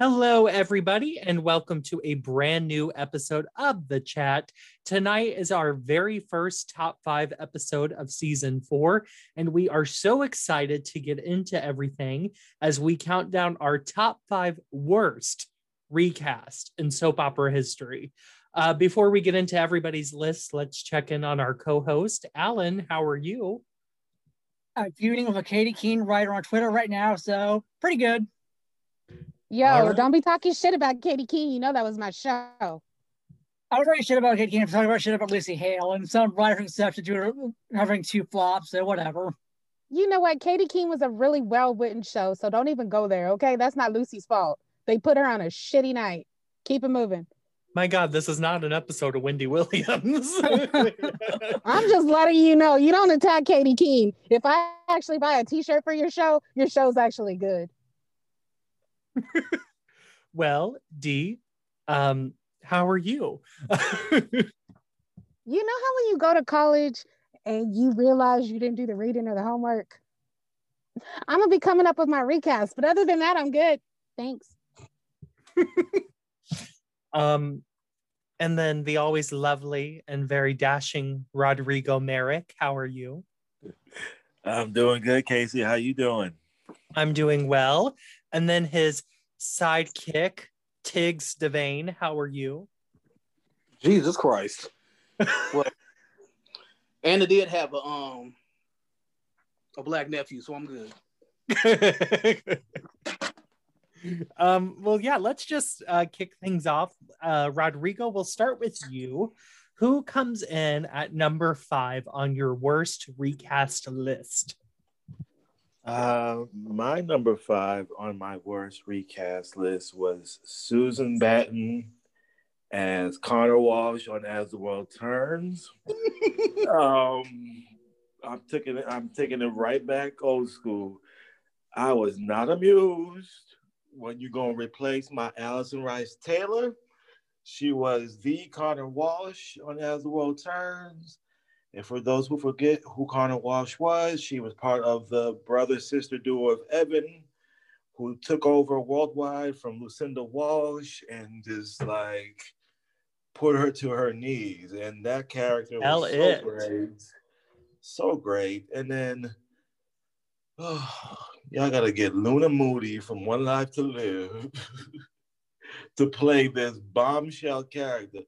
Hello, everybody, and welcome to a brand new episode of The Chat. Tonight is our very first top five episode of season four, and we are so excited to get into everything as we count down our top five worst recast in soap opera history. Uh, before we get into everybody's list, let's check in on our co host. Alan, how are you? Uh, I'm feuding with a Katy Keene writer on Twitter right now, so pretty good. Yo, Alright. don't be talking shit about Katy Keene. You know that was my show. I was talking shit about Katy Keene. I'm talking about shit about Lucy Hale and some writer from substitute are having two flops, so whatever. You know what? Katy Keene was a really well written show, so don't even go there, okay? That's not Lucy's fault. They put her on a shitty night. Keep it moving. My God, this is not an episode of Wendy Williams. I'm just letting you know you don't attack Katy Keene. If I actually buy a t-shirt for your show, your show's actually good. well, Dee, um, how are you? You know how when you go to college and you realize you didn't do the reading or the homework? I'm gonna be coming up with my recast, but other than that, I'm good. Thanks. Um, and then the always lovely and very dashing Rodrigo Merrick. How are you? I'm doing good, Casey. How you doing? I'm doing well. And then his sidekick, Tiggz Devane. How are you? Jesus Christ. well, Anna did have a um a black nephew, so I'm good. um, well, yeah, let's just uh, kick things off. Uh, Rodrigo, we'll start with you. Who comes in at number five on your worst recast list? Uh, my number five on my worst recast list was Susan Batten as Connor Walsh on As the World Turns. um, I'm taking it. I'm taking it right back old school. I was not amused when you're gonna replace my Allyson Rice Taylor. She was the Connor Walsh on As the World Turns. And for those who forget who Connor Walsh was, she was part of the brother sister duo of Evan, who took over worldwide from Lucinda Walsh and just like put her to her knees. And that character was so it. great. So great. And then oh, y'all gotta get Luna Moody from One Life to Live to play this bombshell character.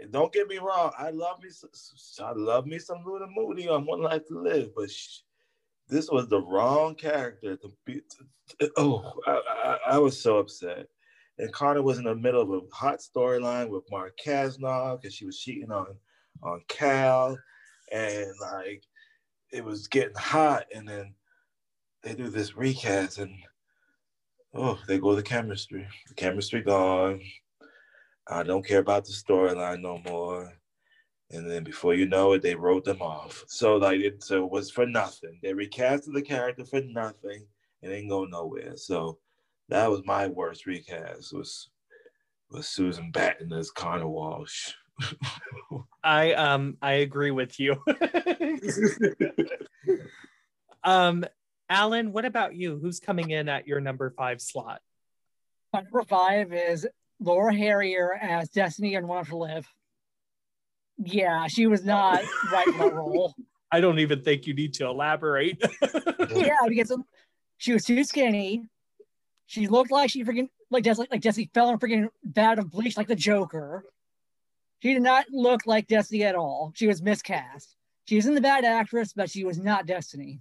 And don't get me wrong, I love me, I love me some Luna Moody on One Life to Live, but this was the wrong character to be. to- oh, I, I, I was so upset. And Connor was in the middle of a hot storyline with Mark Kasnov because she was cheating on on Cal, and like it was getting hot, and then they do this recast, and oh, they go to chemistry. The chemistry gone. I don't care about the storyline no more. And then before you know it, they wrote them off. So like it so it was for nothing. They recasted the character for nothing and ain't go nowhere. So that was my worst recast was was Susan Batten as Connor Walsh. I um I agree with you. um, Alan, what about you? Who's coming in at your number five slot? My number five is Laura Harrier as Destiny and Want to Live. Yeah, she was not right for that role. I don't even think you need to elaborate. Yeah, because she was too skinny. She looked like she freaking like Jesse like Jesse in freaking bad of bleach like the Joker. She did not look like Destiny at all. She was miscast. She was in the bad actress, but she was not Destiny.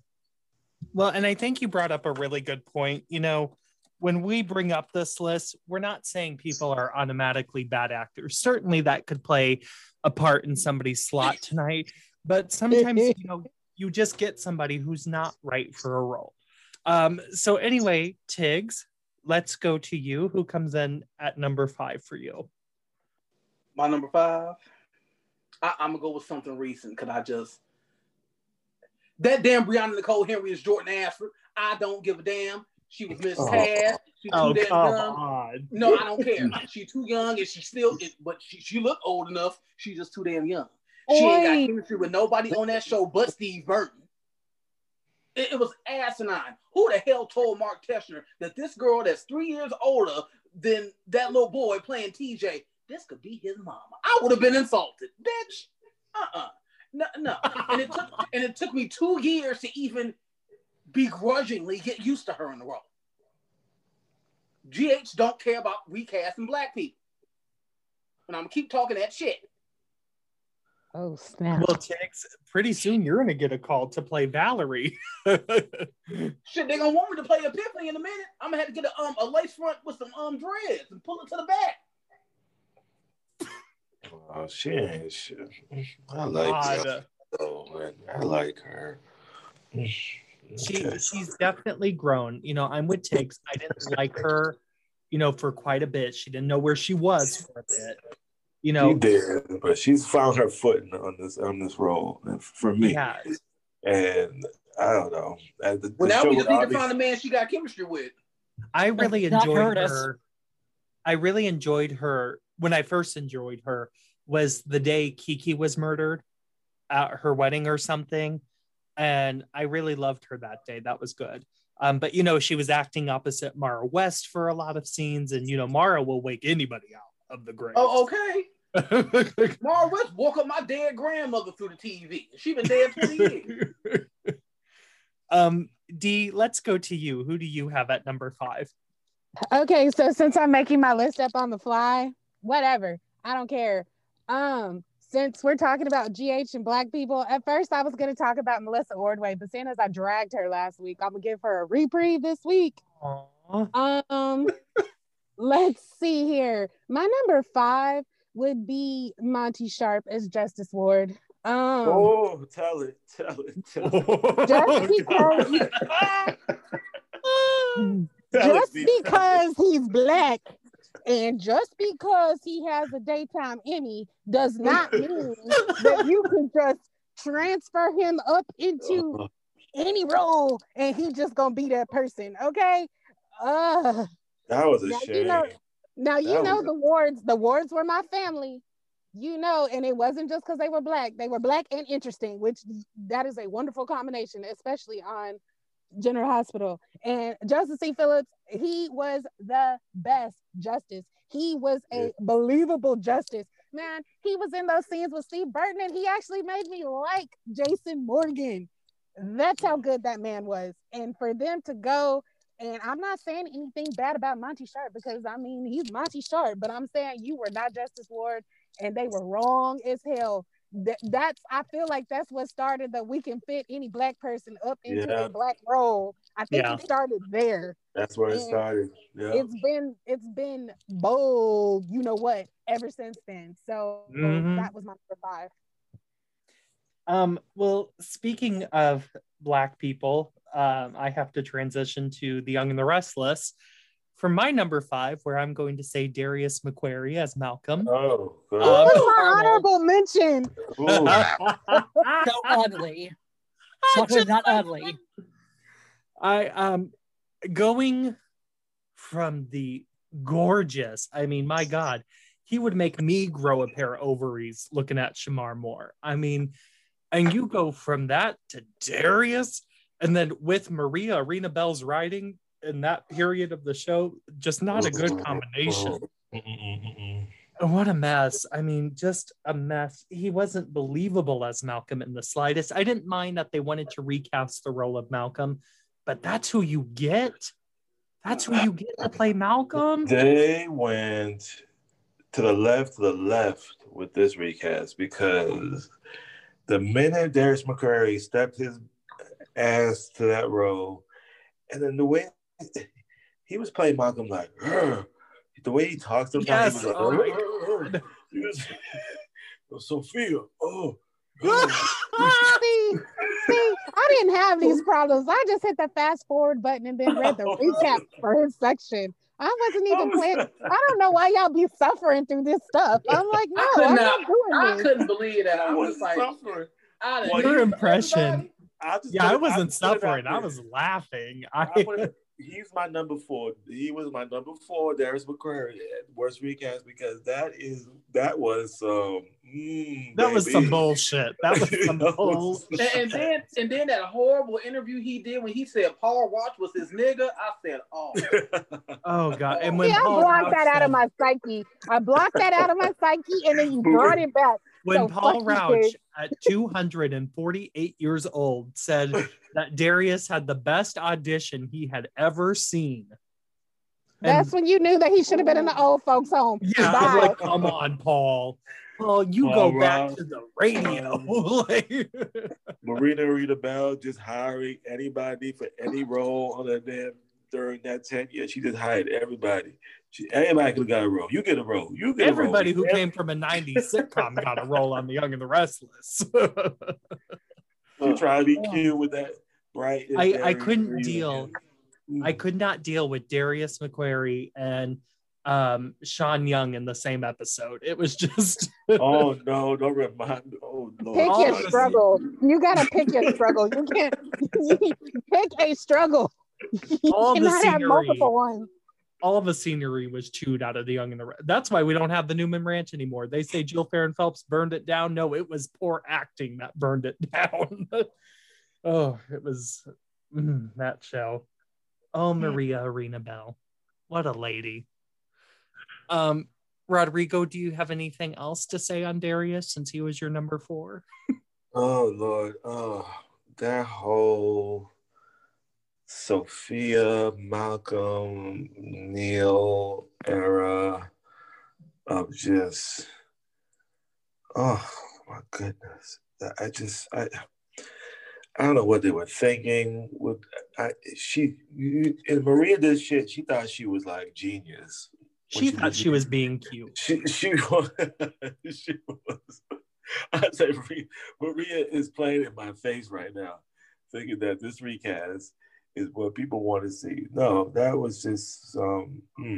Well, and I think you brought up a really good point. You know, when we bring up this list, we're not saying people are automatically bad actors. Certainly that could play a part in somebody's slot tonight, but sometimes, you know, you just get somebody who's not right for a role. Um, so anyway, Tiggz, let's go to you. Who comes in at number five for you? My number five, I, I'm gonna go with something recent because I just that damn Briana Nicole Henry is Jordan Ashford. I don't give a damn. She was miscast. Oh. She's too Oh, damn come young. on. No, I don't care. She's too young, and she still, is, but she she look old enough. She's just too damn young. She ain't got chemistry with nobody on that show but Steve Burton. It, it was asinine. Who the hell told Mark Teschner that this girl that's three years older than that little boy playing TJ, this could be his mama? I would have been insulted, bitch. Uh-uh. No, no. And it took and it took me two years to even begrudgingly get used to her in the role. GH don't care about recasting black people. And I'm gonna keep talking that shit. Oh snap! Well, Tiggz, pretty soon you're gonna get a call to play Valerie. Shit, they gonna want me to play Epiphany in a minute. I'm gonna have to get a um a lace front with some um dreads and pull it to the back. Oh, she ain't shit. I like God. that. though, man. I like her. she Okay. she's definitely grown. You know, I'm with Tiggz. I didn't like her, you know, for quite a bit. She didn't know where she was for a bit. You She know, did, but she's found her footing on this on this role for me. yeah. And I don't know. And the, Well, now we just would need to find a man she got chemistry with. I really enjoyed hurt us. her. I really enjoyed her when I first enjoyed her was the day Kiki was murdered at her wedding or something. And I really loved her that day. That was good. Um, but you know, she was acting opposite Maura West for a lot of scenes, and you know, Maura will wake anybody out of the grave. Oh, okay. Maura West woke up my dead grandmother through the TV. She been dead 20 years. um, Dee, let's go to you. Who do you have at number five? Okay, so since I'm making my list up on the fly, whatever. I don't care. Um, since we're talking about GH and black people, at first I was gonna talk about Melissa Ordway, but seeing as I dragged her last week, I'm gonna give her a reprieve this week. Aw. Um, let's see here. My number five would be Monti Sharp as Justus Ward. Um, Oh, tell it, tell it, tell it. just because, Tell just because he's black and just because he has a daytime Emmy does not mean that you can just transfer him up into Uh, any role and he just gonna be that person. Okay. Uh that was a Now, you shame. know- now you That know was a- the wards, the wards were my family. You know, and it wasn't just because they were black, they were black and interesting, which that is a wonderful combination, especially on General Hospital. And Justice C. Phillips, he was the best justice. He was a Yeah. believable justice. Man, he was in those scenes with Steve Burton, and he actually made me like Jason Morgan. That's how good that man was. And for them to go, and I'm not saying anything bad about Monti Sharp because I mean he's Monti Sharp, but I'm saying you were not Justus Ward, and they were wrong as hell. That, that's I feel like that's what started that we can fit any black person up into Yeah. a black role. I think Yeah. it started there. That's where it started. Yeah. It's been it's been bold, you know what, ever since then. So Mhm. that was my number five. Um, well, speaking of black people, um, I have to transition to The Young and the Restless for my number five, where I'm going to say Darius McCrary as Malcolm. Oh, good. Who Um, was my honorable mention? So ugly. Something not ugly. I um going from the gorgeous, I mean, my God, he would make me grow a pair of ovaries looking at Shemar Moore. I mean, and you go from that to Darius, and then with Maria Arena Bell's writing in that period of the show, just not a good combination. What a mess. I mean, just a mess. He wasn't believable as Malcolm in the slightest. I didn't mind that they wanted to recast the role of Malcolm, but that's who you get. That's who you get to play Malcolm. They went to the left, to the left with this recast because the minute Darius McCrary stepped his ass to that role, and then the way he was playing Malcolm, like "Rrr," the way he talks sometimes, Yes, he was like, oh. He was- oh, Sophia, oh, oh. see, see, I didn't have these problems. I just hit the fast forward button and then read the recap for his section. I wasn't even oh, playing. I don't know why y'all be suffering through this stuff. I'm like, no, could I'm not- not doing I this. couldn't believe that. I I was was like, suffering. I done Well, Your impression. I just Yeah, I wasn't just put it out suffering. I was laughing. I, I put it- he's my number four. He was my number four, Darius McCrary, worst recast because that is that was um Mm, That was some bullshit. That was some That bullshit. And, and then and then that horrible interview he did when he said Paul Rauch was his nigga. I said, oh, Oh god! And when See, I blocked Rauch that out said- of my psyche. I blocked that out of my psyche, and then you brought it back. When So Paul fuck Rauch at 248 years old said that Darius had the best audition he had ever seen. And- That's when you knew that he should have been in the old folks' home. yeah, I was like, come on, Paul. Paul, you Paul go back to the radio. Um, like- Maria Arena Bell just hiring anybody for any role on that damn during that 10 years. She just hired everybody. She, everybody could have got a role. You get a role. You get Everybody a who role. came from a 90s sitcom got a role on The Young and the Restless. She tried to be cute with that bright. and I- I couldn't green deal. again. I could not deal with Darius McCrary and um, Sean Young in the same episode. It was just oh no! Don't remind. Oh Lord. Pick All your of struggle. You gotta pick your struggle. You can't pick a struggle. You All the scenery. multiple ones. all the scenery was chewed out of the Young and the Re- That's why we don't have the Newman Ranch anymore. They say Jill Farren Phelps burned it down. No, it was poor acting that burned it down. oh, it was mm, that show. Oh, Maria Arena Bell, what a lady. Um, Rodrigo, do you have anything else to say on Darius since he was your number four? Oh Lord. Oh, that whole Sophia, Malcolm, Neil era of just oh my goodness. I just I I don't know what they were thinking. With I she and Maria did shit. She thought she was like genius. She she thought was- she was being cute. She she was she was. I say Maria, Maria is playing in my face right now, thinking that this recast is what people want to see. No, that was just um. hmm.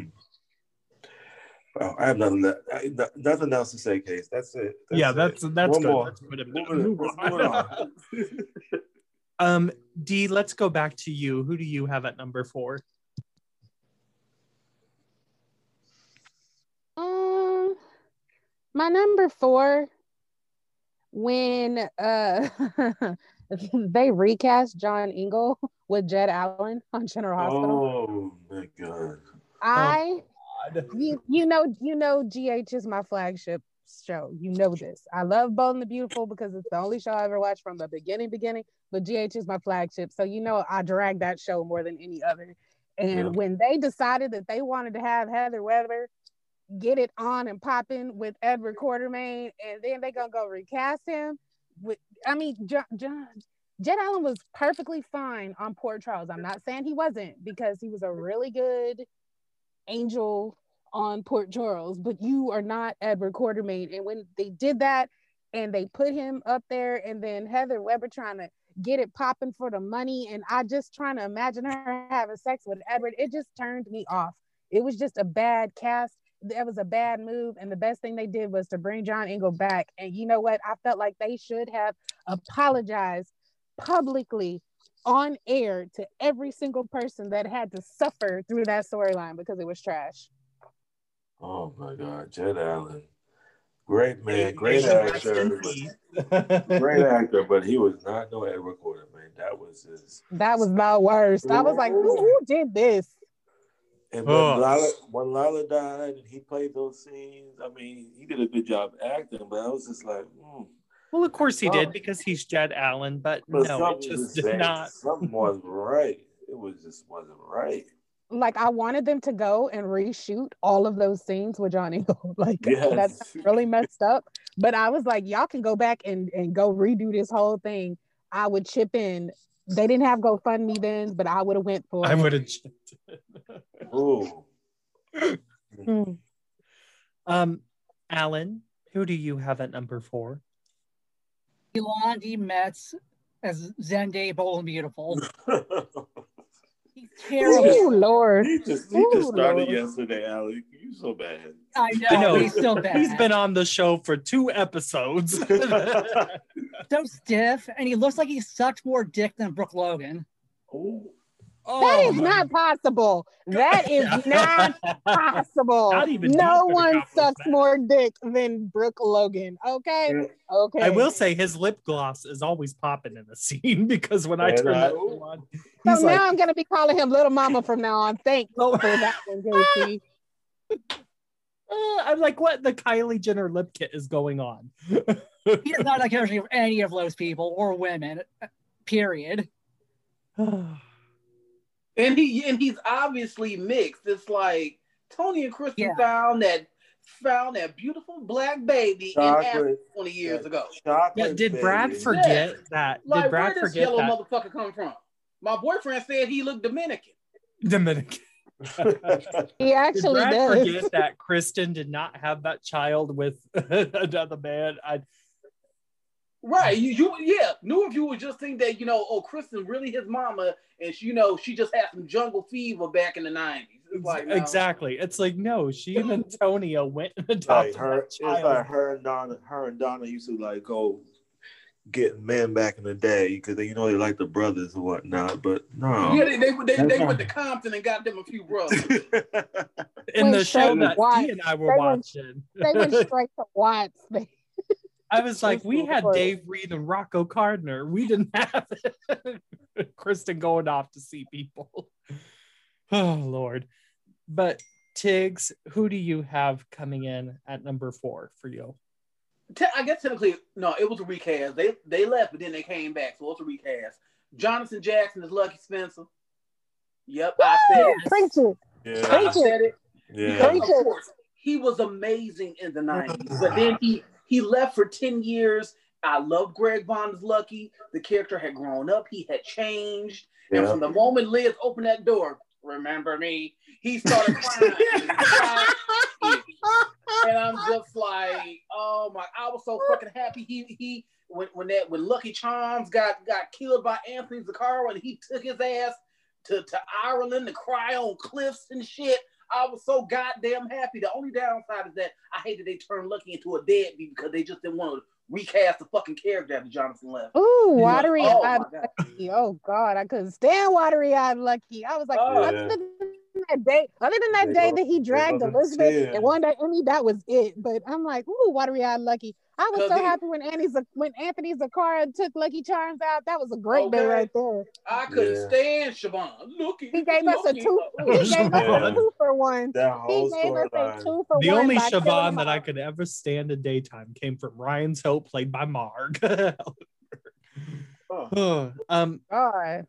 Well, I have nothing, le- I- no- nothing else to say, Case. That's it. yeah, it. that's that's One good. more. Let's put it- Moving, move on. move on. Um, Dee, let's go back to you. Who do you have at number four? Um, my number four, when uh they recast John Ingle with Jed Allan on General Hospital, oh my god! I oh, you you know you know GH is my flagship show. You know this. I love Bold and the Beautiful because it's the only show I ever watched from the beginning beginning. But GH is my flagship, so you know I drag that show more than any other. And Yeah. when they decided that they wanted to have Heather Webber get it on and popping with Edward Quartermaine, and then they gonna go recast him with I mean John, John Jed Allan was perfectly fine on Port Charles. I'm not saying he wasn't because he was a really good angel on Port Charles, but you are not Edward Quartermaine. And when they did that and they put him up there, and then Heather Webber trying to get it popping for the money, and I just trying to imagine her having sex with Edward, it just turned me off. It was just a bad cast. That was a bad move. And the best thing they did was to bring John Ingle back. And you know what? I felt like they should have apologized publicly on air to every single person that had to suffer through that storyline because it was trash. Oh my god! Jed Allan, great man, great May he rest actor, but- great actor, but he was not no Ed Recorder, man. That was his. That was my worst. I was like, who, who did this? And when Ugh. Lila when Lila died and he played those scenes, I mean, he did a good job acting, but I was just like, hmm. Well, of course he did because he's Jed Allan, but But no, it just did saying- not. Something wasn't right. It was just wasn't right. Like I wanted them to go and reshoot all of those scenes with John Ingle. like Yes. that's really messed up. But I was like, y'all can go back and, and go redo this whole thing. I would chip in. They didn't have GoFundMe then, but I would have went for I it. would have. Ooh. Mm. Um, Alan, who do you have at number four? Delon de Metz as Zendaya Bold and Beautiful. He's terrible. Oh Lord. he just he Ooh, just started Lord. yesterday, Alec. You so bad. I know, I know. he's still bad. He's been on the show for two episodes. so stiff, and he looks like he sucked more dick than Brooke Logan. oh, Oh, That is my- not possible. That is not possible. Not even no one sucks that. more dick than Brooke Logan. Okay. Okay. I will say his lip gloss is always popping in the scene because when I turn that on, So he's now like, I'm gonna be calling him little mama from now on. Thanks Oh. for that one, JC. uh, I'm like, what the Kylie Jenner lip kit is going on? He does not like chemistry with any of those people or women. Period. And he and he's obviously mixed. It's like Tony and Kristen Yeah. found that found that beautiful black baby in Africa 20 years ago. Yeah, did Brad baby. forget that? Like did Brad where does forget yellow that motherfucker come from? My boyfriend said he looked Dominican. Dominican? He actually Did Brad does. forget that Kristen did not have that child with another man? I Right. You, you yeah. New of you would just think that, you know, oh, Kristen really his mama, and she, you know, she just had some jungle fever back in the 90s. Like no. exactly. It's like no, she and Antonio went and like adopted her, that it's like her and Donna. Her and Donna used to like go get men back in the day because they, you know, they like the brothers and whatnot. But no, Yeah, they, they, they, they went to Compton and got them a few brothers. in the show that why- Dee and I were they went- watching. They went straight to Watts. They- I was like, we had Dave Reed and Rocco Carner. We didn't have Kristen going off to see people. Oh Lord. But Tiggz, who do you have coming in at number four for you? Te- I guess technically, no, it was a recast. They they left, but then they came back, so it's a recast. Jonathan Jackson is Lucky Spencer. Yep, I said it. Preach it. yeah, I said it. yeah. Because, of course, he was amazing in the 90s, but then he he left for 10 years. I love Greg as Lucky. The character had grown up, he had changed. And from the moment Liz opened that door, remember me, he started crying. and cried. and I'm just like, oh my! I was so fucking happy. He he when when that when Lucky Charms got got killed by Anthony Zacchara and he took his ass to to Ireland to cry on cliffs and shit. I was so goddamn happy. The only downside is that I hate that they turned Lucky into a deadbeat because they just didn't want to recast the fucking character after Jonathan left. Ooh, watery Oh, eyed God. lucky. Oh God, I couldn't stand watery eyed lucky. I was like, Oh, other yeah. than that day, other than that They day go- that he dragged Elizabeth and one day Emmy, that was it. But I'm like, ooh, watery eyed lucky. I was so he- happy when Annie's when Anthony Zacchara took Lucky Charms out. That was a great day right there. I couldn't Yeah. stand Siobhan. Lucky. He gave us a Lucky. two. He gave us a two for one. He gave us a two for The one. The only by Siobhan that I could ever stand in daytime came from Ryan's Hope, played by Marg. Oh. um, God.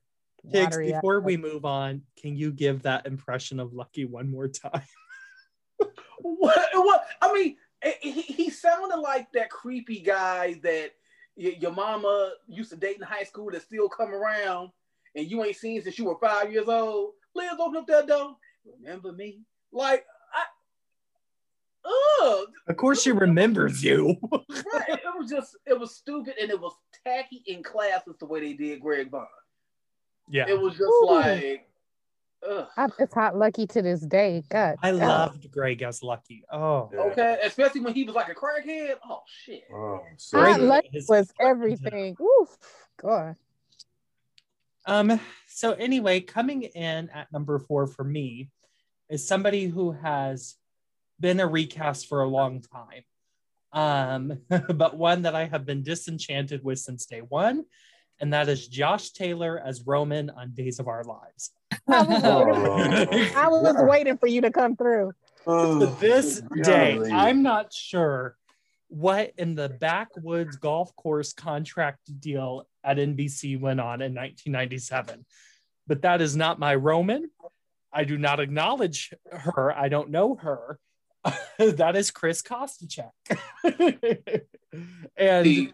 Tiggz, Watery-eyed before we move on, can you give that impression of Lucky one more time? What? What? I mean, he, he sounded like that creepy guy that y- your mama used to date in high school that still come around and you ain't seen since you were five years old. Liz, open up that door. Remember me? Like, I, ugh, Of course, she remembers you. right. It was just, it was stupid and it was tacky in class classless the way they did Greg Vaughan. yeah, It was just Ooh. like, ugh. I- It's hot lucky to this day. God. I God. loved Greg as Lucky. Oh, Yeah. Okay, especially when he was like a crackhead. Oh shit. Oh, Hot so Greg good. lucky his- was everything. Oof. God. Um, so anyway, coming in at number four for me is somebody who has been a recast for a long time. Um, but one that I have been disenchanted with since day one, and that is Josh Taylor as Roman on Days of Our Lives. I was, Oh. I was waiting for you to come through. to Oh, this day. I'm not sure what in the backwoods golf course contract deal at NBC went on in 1997, but that is not my Roman. I do not acknowledge her. I don't know her. that is Chris Kositchek. and See,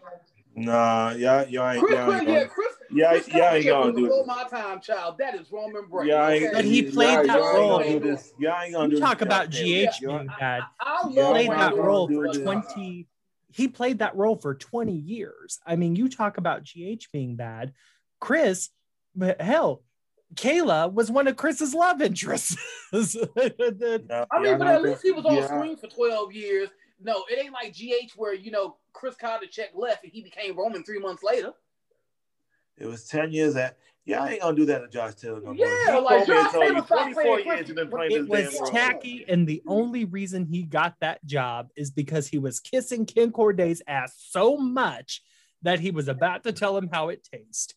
Nah, y'all, y'all ain't, Chris, y'all ain't Chris, yeah, gonna, yeah, Chris yeah, ain't Cunningham gonna was do before it. my time, child. That is Roman Brady. Yeah, okay? But he played y'all- that y'all role. Yeah, I this. Ain't gonna do you this talk about GH y'all- being bad. I He played that role for do 20 he played that role for 20 years i mean you talk about gh being bad chris but hell kayla was one of chris's love interests The- Y'all- I mean, y'all but not at least he was on yeah. screen for 12 years. No, it ain't like GH where, you know, Chris Kositchek left and he became Roman three months later. It was ten years at Yeah, I ain't gonna do that to Josh Taylor no more. Yeah, He like, told me and Josh Taylor 24 years you've been playing It this was damn role. tacky, and the only reason he got that job is because he was kissing Ken Corday's ass so much that he was about to tell him how it tastes.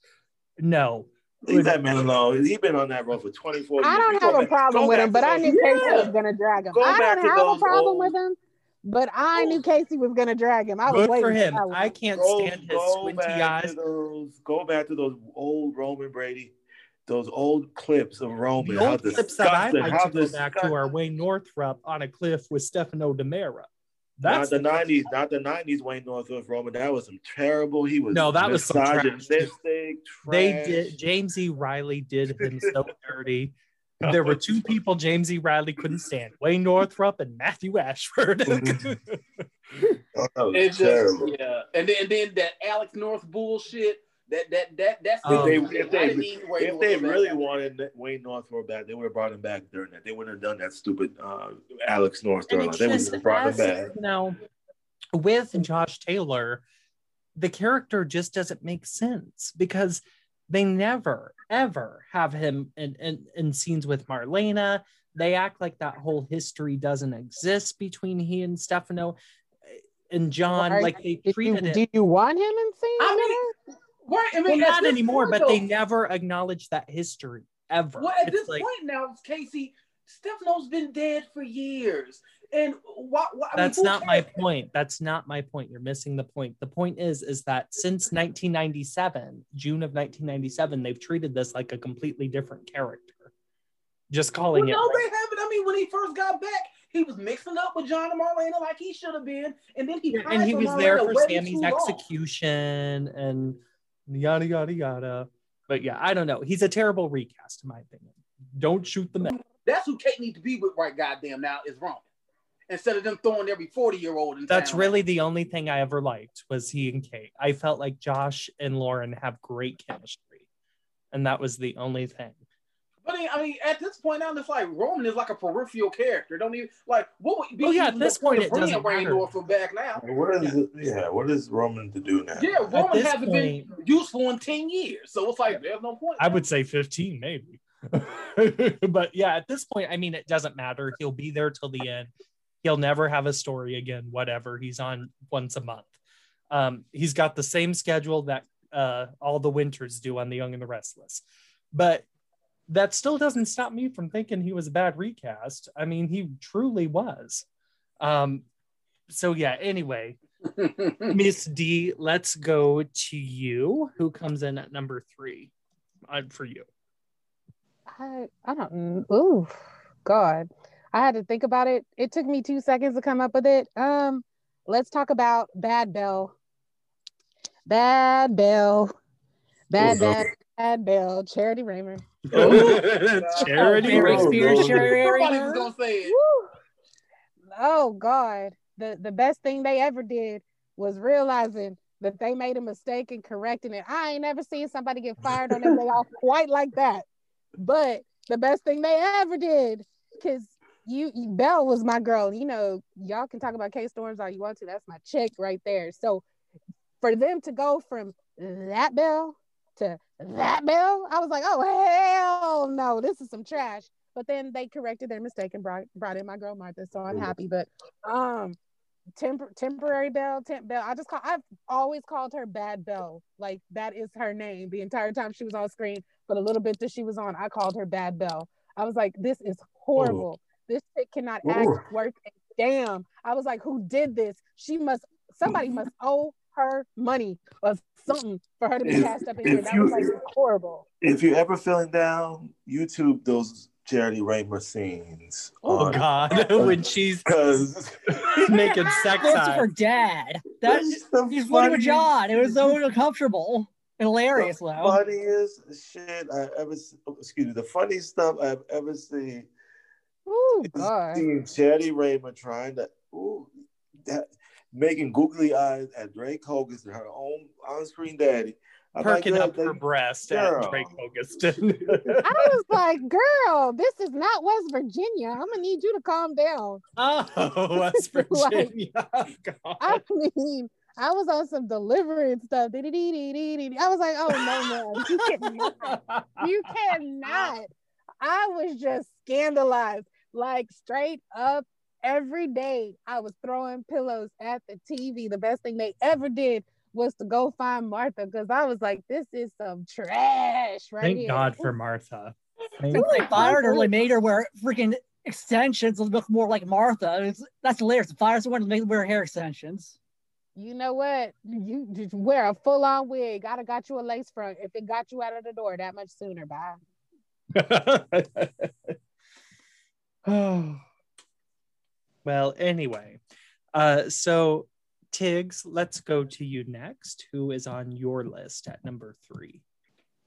No, Leave that man alone. He's been on that role for 24 years. I don't have a back- problem with him, but I those- knew Casey was gonna drag him. Go I don't have a problem old- with him, but I knew Oh. Casey was gonna drag him. I was good waiting for him. that one. I can't Go, stand his go squinty back eyes. to those. Go back to those old Roman Brady, those old clips of Roman. The old clips that I like to go back to disgusting. are Wayne Northrop on a cliff with Stefano DiMera. Not That's the nineties, not the nineties. Wayne Northrop Roman. That was some terrible. He was No, that was some trash. misogynistic. they did. James E. Reilly did him so dirty. There were two people James E. Reilly couldn't stand: Wayne Northrop and Matthew Ashford. Oh, that was just yeah, and then and then that Alex North bullshit. That that that that's Um, If they, if they, didn't even worry if they that. really wanted Wayne Northrop back, they would have brought him back during that. They wouldn't have done that stupid uh, Alex North and storyline. They would have brought him back. you know, with Josh Taylor, the character just doesn't make sense because they never ever have him in, in, in scenes with Marlena. They act like that whole history doesn't exist between he and Stefano and John. Right. Like they Did you, treated it. did you want him in scenes? I with her? I mean, at not anymore, point, but they never acknowledge that history ever. Well, at It's this like, point now, Casey, Stefano's been dead for years, and why? why I mean, that's not my point. That's not my point. You're missing the point. The point is is that since 1997 june of 1997 they've treated this like a completely different character. Just Well, calling no, it they haven't. I mean, when he first got back, he was mixing up with John and Marlena like he should have been, and then he and he was there for Sami's execution and yada yada yada. But yeah i don't know. He's a terrible recast in my opinion. Don't shoot the man That's who Kate needs to be with right goddamn now is Roman. Instead of them throwing every 40 year old that's town. really the only thing i ever liked was he and kate i felt like josh and lauren have great chemistry and that was the only thing But I mean, at this point now, it's like Roman is like a peripheral character. Don't even like what would be Oh, yeah, at this point point, of it bringing doesn't matter. Northrop back now? What is it? Yeah, what is Roman to do now? Yeah, Roman hasn't been useful in 10 years. So it's like there's no point. I would say 15, maybe. but yeah, at this point, I mean, it doesn't matter. He'll be there till the end. He'll never have a story again, whatever. He's on once a month. Um, he's got the same schedule that uh, all the winters do on The Young and the Restless. But that still doesn't stop me from thinking he was a bad recast. I mean, he truly was. Um, so yeah, anyway, Miss Dee, let's go to you. Who comes in at number three uh, for you? I I don't. Ooh, God, I had to think about it. It took me two seconds to come up with it. Um, let's talk about Bad Belle. Bad Belle. Bad Oh, Bad Bad Belle. Charity Rahmer. Charity Mary Oh, Spears, Lord. Sherry was Raymer. gonna say it. Woo. Oh God, the the best thing they ever did was realizing that they made a mistake and correcting it. I ain't never seen somebody get fired on their day off quite like that. But the best thing they ever did, because you, you Belle was my girl. You know, y'all can talk about K Storms all you want to. That's my chick right there. So for them to go from that Belle to that Belle, I was like, oh hell no, this is some trash. But then they corrected their mistake and brought brought in my girl Martha, so I'm happy. But um, tempor- temporary Belle, temp Belle. I just call I've always called her Bad Belle. Like that is her name the entire time she was on screen. But a little bit that she was on, I called her Bad Belle. I was like, this is horrible. This chick cannot Ooh. act worth a damn. I was like, who did this? She must somebody must owe her money or something for her to be If- cast up in here. if That you- was like horrible. If you're ever feeling down, YouTube those Charity Rahmer scenes. Oh God, when she's making sex That's eyes. her dad. That's the he's funny with John. It was so uncomfortable and hilarious, the though. funniest shit I ever oh, excuse me, the funniest stuff I've ever seen. Oh is God. Seeing Charity Rahmer trying to ooh, that making googly eyes at Drake Hogestyn, her own on-screen daddy. I'm like, perking "Girl, up her they- breast girl." at Drake Hogestyn. I was like, girl, this is not West Virginia. I'm gonna need you to calm down. oh, West Like- Virginia. Oh, God. I mean, I was on some deliverance stuff. I was like, oh no, man, you cannot. You cannot. I was just scandalized, like straight up every day. I was throwing pillows at the TV. The best thing they ever did was to go find Martha because I was like, this is some trash right Thank here. God for Martha. Thank- They really fired her. They made her wear freaking extensions to look more like Martha. It's, that's hilarious. The fires the one to make her wear hair extensions. You know what? You just wear a full on wig. I'd have got you a lace front if it got you out of the door that much sooner. Bye. oh. Well, anyway, uh, so Tiggz, let's go to you next. Who is on your list at number three?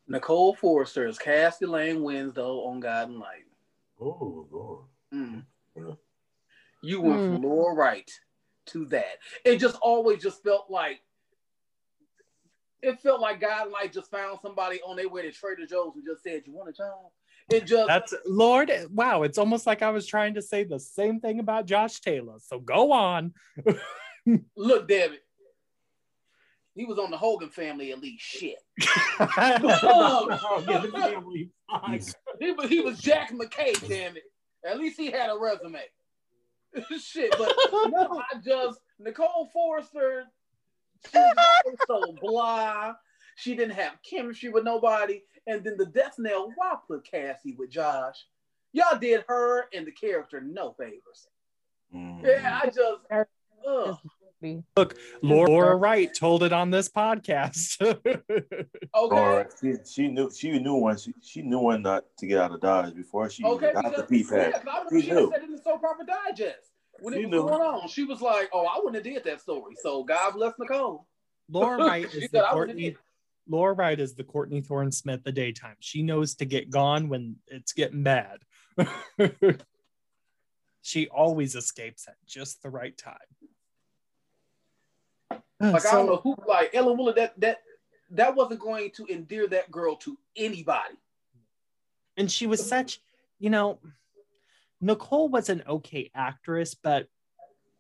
Nicole Forester is Cassie Layne Winslow on Guiding Light. Oh, Lord. Mm. Yeah. You went from Laura Wright to that. It just always just felt like it felt like Guiding Light just found somebody on their way to Trader Joe's and just said, "You want a job?" It just That's Lord. Wow, it's almost like I was trying to say the same thing about Josh Taylor. So go on. look, David. He was on the Hogan family at least. Shit. He was, he was Jack McKay, damn it. At least he had a resume. Shit, but no, I just Nicole Forester, she was so blah. She didn't have chemistry with nobody. And then the death nail why put Cassie with Josh? Y'all did her and the character no favors. Mm. Yeah, I just ugh. Look, Laura Wright told it on this podcast. okay. Or she, she knew she knew when she, she knew when not to get out of Dodge before she Okay, got the because, P yeah, pad. 'cause I She she knew. said it in the soap opera digest when She it was knew. going on. She was like, "Oh, I wouldn't have did that story." So God bless Nicole. Laura Wright is said, the Courtney. Did." Laura Wright is the Courtney Thorne Smith the daytime. She knows to get gone when it's getting bad. she always escapes at just the right time. Like I don't know who, like Ellen Wheeler, that that that wasn't going to endear that girl to anybody. and she was such, you know, Nicole was an okay actress, but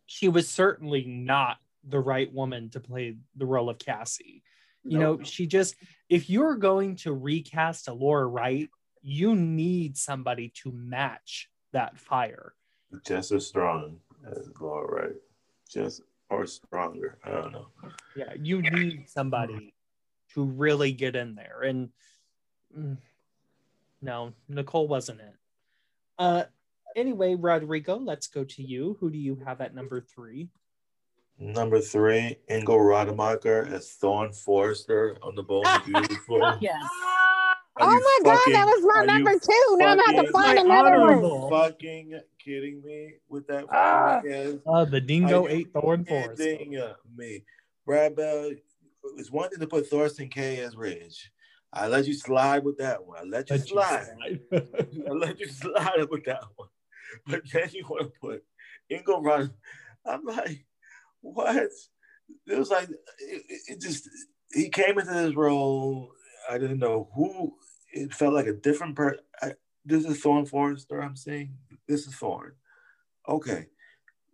she was certainly not the right woman to play the role of Cassie. You know, she just, if you're going to recast a Laura Wright, you need somebody to match that fire. Just as strong as Laura Wright. Just or stronger. I don't know. Yeah, you need somebody to really get in there. And mm, no, Nicole wasn't it. Uh, anyway, Rodrigo, let's go to you. Who do you have at number three? Number three, Ingo Rademacher as Thorne Forrester on the Bold and Beautiful. Yes. Are oh you my god, that was my number two. Now I'm gonna have to fucking- find My another one. fucking kidding me with that Ah. Uh, the Dingo ate Thorne Forest. kidding me? Brad Bell, it's one thing to put Thorsten Kaye as Ridge. I let you slide with that one. I let you Let you slide. slide. I let you slide with that one. But then you want to put Ingo Run. I'm like, what? It was like, it, it- it just, he came into this role. I didn't know who, it felt like a different person. This is Thorne Forrester, I'm seeing. This is Thorne. Okay.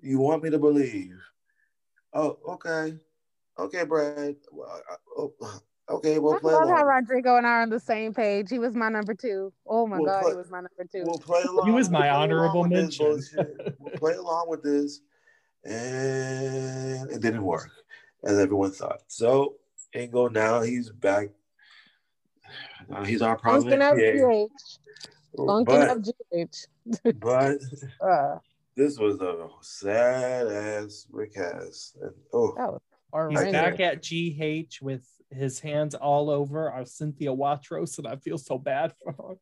You want me to believe? Oh, okay. Okay, Brad. Well, I- oh, okay, we'll I play love how. Rodrigo and I are on the same page. He was my number two. Oh my We'll god, play- he was my number two. We'll play along. He was my we'll honorable mention. We'll play along with this, and it didn't work as everyone thought. So Ingo now he's back. Now he's our Funkin' prominent up GH. Funkin' up But, GH. but Uh, this was a sad ass recast. And, oh, that was He's back at GH with his hands all over our Cynthia Watros, and I feel so bad for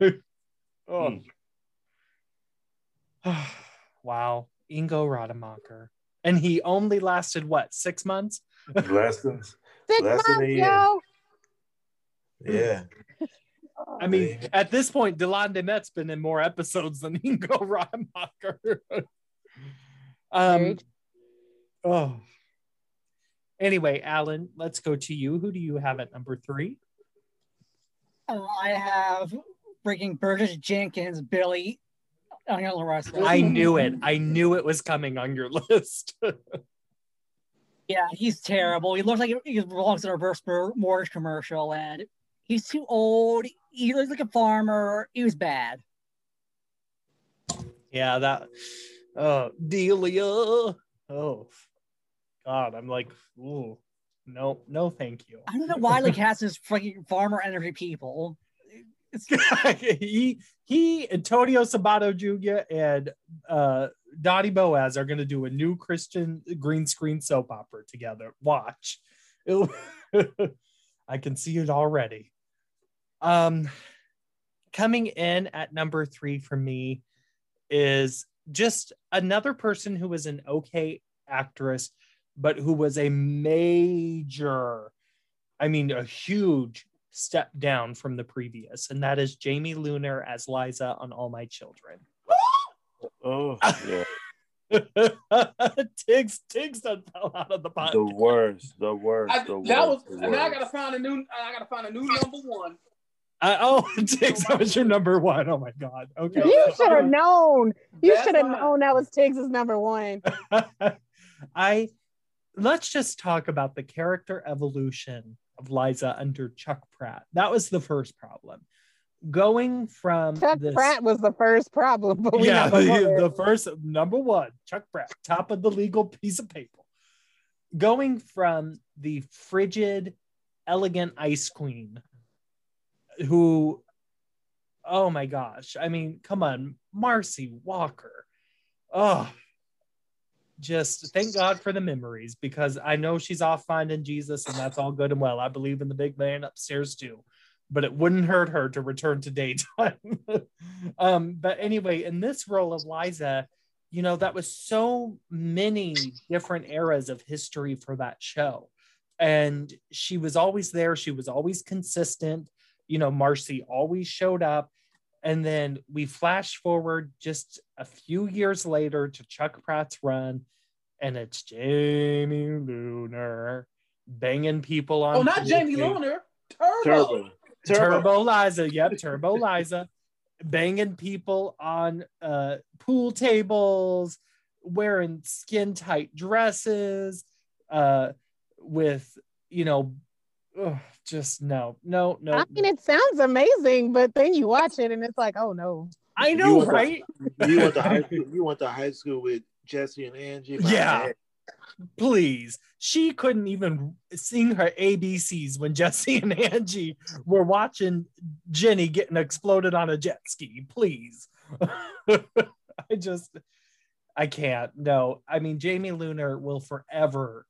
her. oh. wow. Ingo Rademacher. And he only lasted what, six months? less than Six less than a months, year. yo. yeah. I mean, at this point, Delon de Metz's been in more episodes than Ingo Rademacher. Um, oh. Anyway, Alan, let's go to you. Who do you have at number three? Uh, I have freaking Burgess Jenkins, Billy, on your rest. I knew it. I knew it was coming on your list. Yeah, he's terrible. He looks like he belongs in a reverse mor- mortgage commercial, and he's too old. He looks like a farmer. He was bad. Yeah, that. Oh, Delia. Oh, God, I'm like, ooh, no, no, thank you. I don't know why like has this fucking farmer energy people. He he Antonio Sabato Jr. and uh Dottie Boaz are gonna do a new Christian green screen soap opera together. Watch. I can see it already. Um coming in at number three for me is just another person who was an okay actress, but who was a major, I mean, a huge step down from the previous, and that is Jamie Luner as Liza on All My Children. Oh, yeah. Tiggz, Tiggz done fell out of the pot. the worst, the worst, I, the that was worst. the now I gotta find a new I gotta find a new number one. Uh, oh, Tiggz, that was your number one. Oh my God. Okay. You should have known. You should have fine. known that was Tiggz's number one. I let's just talk about the character evolution of Liza under Chuck Pratt. That was the first problem. Going from Chuck this, Pratt was the first problem, but we yeah, not gonna go there. the, the first number one, Chuck Pratt, top of the legal piece of paper. Going from the frigid, elegant ice queen, who, oh my gosh, I mean, come on, Marcy Walker. Oh, just thank God for the memories because I know she's off finding Jesus and that's all good and well. I believe in the big man upstairs too, but it wouldn't hurt her to return to daytime. um, but anyway, in this role of Liza, you know, that was so many different eras of history for that show. And she was always there, she was always consistent. You know, Marcy always showed up. And then we flash forward just a few years later to Chuck Pratt's run, and it's Jamie Luner banging people on. Oh, not pool Jamie tables. Lunar. Turbo. Turbo. Turbo Liza, yep, Turbo Liza, banging people on uh, pool tables, wearing skin tight dresses, uh, with you know, ugh, just no, no, no. I mean, it sounds amazing, but then you watch it and it's like, oh no. I know, were- right? You went to high school. You went to high school with Jesse and Angie. Yeah. head. Please, she couldn't even sing her ABCs when Jesse and Angie were watching Jenny getting exploded on a jet ski. Please, I just, I can't. No, I mean Jamie Luner will forever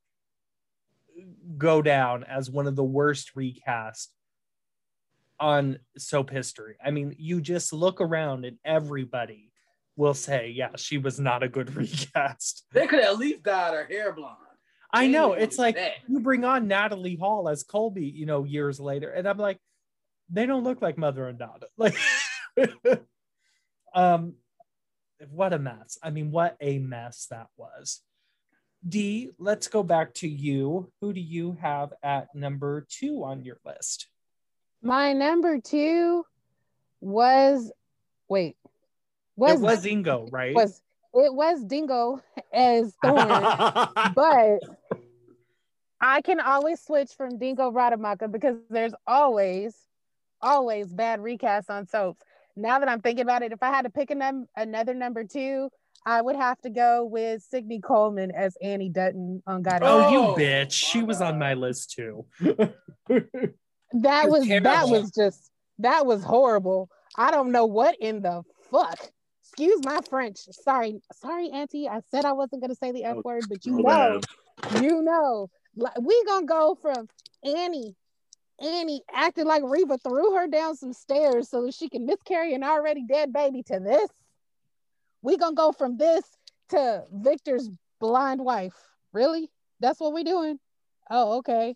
go down as one of the worst recast on soap history. I mean, you just look around and everybody will say, yeah, she was not a good recast. They could at least dyed her hair blonde. I know. It's like that. you bring on Natalie Hall as Colby, you know, years later, and I'm like, they don't look like mother and daughter. Like, um, what a mess. I mean, what a mess that was. Dee, let's go back to you. Who do you have at number two on your list? My number two was wait. Was it was Ingo, right? was it was Dingo as Thorne, but I can always switch from Ingo Rademacher because there's always, always bad recasts on soaps. Now that I'm thinking about it, if I had to pick a num- another number two, I would have to go with Signy Coleman as Annie Dutton on God. oh, you bitch. She was on my list too. that You're was that was just that was horrible. I don't know what in the fuck. Excuse my French. Sorry, sorry, Auntie. I said I wasn't gonna say the F word, but you oh, know, you know, like we gonna go from Annie, Annie acting like Reva threw her down some stairs so that she can miscarry an already dead baby to this. We gonna go from this to Victor's blind wife. Really? That's what we're doing? Oh, okay.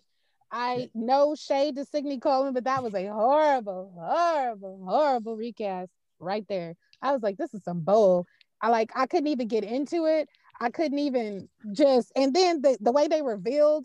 I no shade to Signy Coleman, but that was a horrible, horrible, horrible recast right there. I was like, this is some bull. I like I couldn't even get into it. I couldn't even just and then the, the way they revealed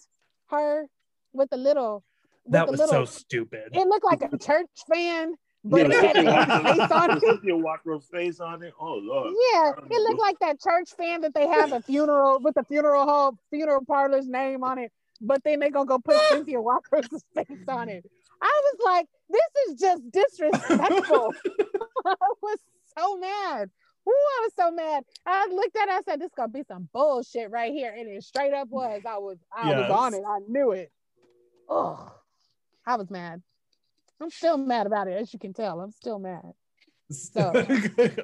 her with the little with that was little so stupid. it looked like a church fan but Yeah, it had Cynthia face on. Cynthia Walker's face on it. Oh Lord. Yeah, it looked like that church fan that they have a funeral with the funeral hall funeral parlor's name on it, but then they gonna go put Cynthia Walker's face on it. I was like, this is just disrespectful. I was so mad. Ooh, I was so mad. I looked at it, I said, this gonna be some bullshit right here. And it straight up was. I was I was on it. I knew it. Oh, I was mad. I'm still mad about it, as you can tell. I'm still mad. So-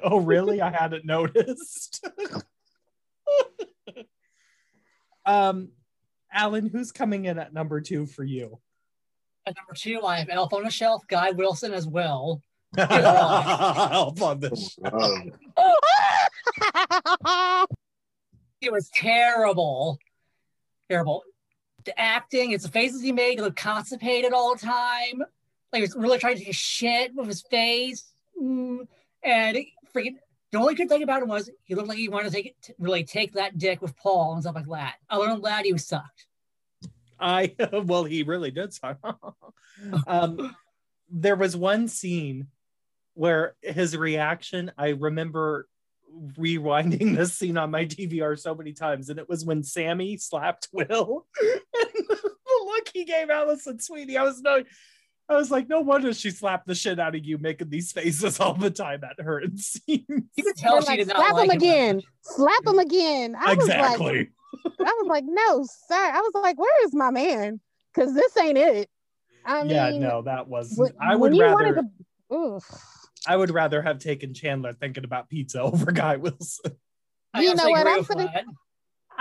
oh, really? I hadn't noticed. um, Alan, who's coming in at number two for you? At number two, I have Elf on the Shelf, Guy Wilson as well. Elf on the Oh, It was terrible. Terrible. The acting, it's the faces he made, he looked constipated all the time. Like he was really trying to shit with his face. Mm. And freaking the only good thing about him was he looked like he wanted to take really take that dick with Paul and stuff like that. Other than that, he was sucked. I well, he really did suck. um, there was one scene where his reaction. I remember rewinding this scene on my DVR so many times, and it was when Sami slapped Will. and the look he gave Alison Sweeney, I was no. I was like, no wonder she slapped the shit out of you, making these faces all the time at her. It seems You could tell They're she like, did not slap like him him. again. Slap him again. I was like, exactly. I was like, no, sir. I was like, where is my man? Because this ain't it. I yeah, mean, no, that was. when- I would you rather. wanted to- I would rather have taken Chandler thinking about pizza over Guy Wilson. You know what, I'm with finna- that.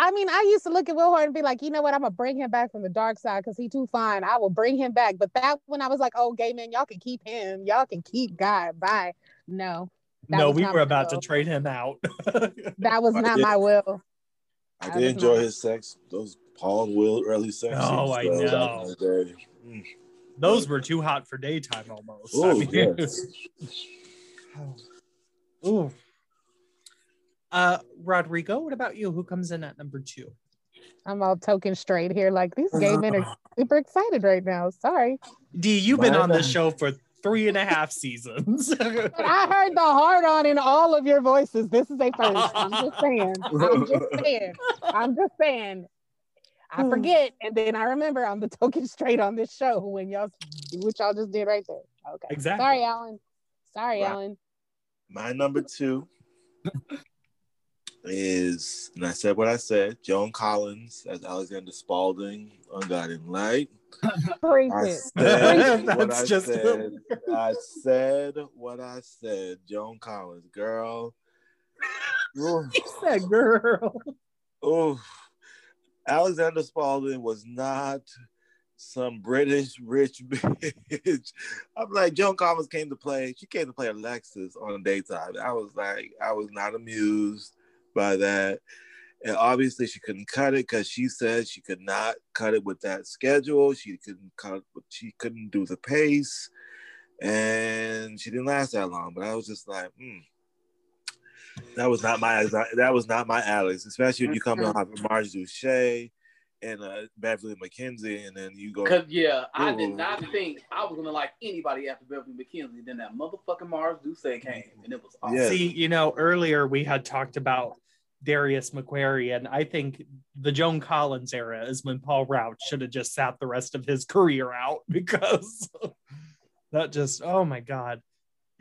I mean, I used to look at Will Hart and be like, you know what? I'm gonna bring him back from the dark side because he too fine. I will bring him back. But that when I was like, oh, gay man, y'all can keep him. Y'all can keep Guy. Bye. No, no, we were my about to trade him out. that was not did- my will. I I did enjoy not- his sex. Those Paul and Will early sex. Oh, I though, back know. in the day. Mm. Those were too hot for daytime almost. I Oh, mean- yes. Ooh. Uh, Rodrigo, what about you? Who comes in at number two? I'm all token straight here. Like these gay men are super excited right now. Sorry. Dee, you've been on this show for three and a half seasons. I heard the hard on in all of your voices. This is a first. I'm just saying. I'm just saying. I'm just saying. I forget, and then I remember I'm the token straight on this show when y'all do what y'all just did right there. Okay. Exactly. Sorry, Alan. Sorry, Wow. Alan. My number two is, and I said what I said, Joan Collins as Alexandra Spaulding on Guiding Light. I it. said what I just said. I said what I said. Joan Collins, girl. Ooh. that girl. Oh, Alexandra Spaulding was not some British rich bitch. I'm like, Joan Collins came to play. She came to play Alexis on daytime. I was like, I was not amused by that. And obviously, she couldn't cut it because she said she could not cut it with that schedule. She couldn't cut. She couldn't do the pace, and she didn't last that long. But I was just like, hmm. That was not my that was not my Alex, especially when you come on Marj Dusay and uh, Beverlee McKinsey, and then you go. Cause yeah, I did not think I was gonna like anybody after Beverlee McKinsey. Then that motherfucking Marj Dusay came, and it was awesome. Yeah. See, you know, earlier we had talked about Darius McCrary, and I think the Joan Collins era is when Paul Rauch should have just sat the rest of his career out because that just, oh my God.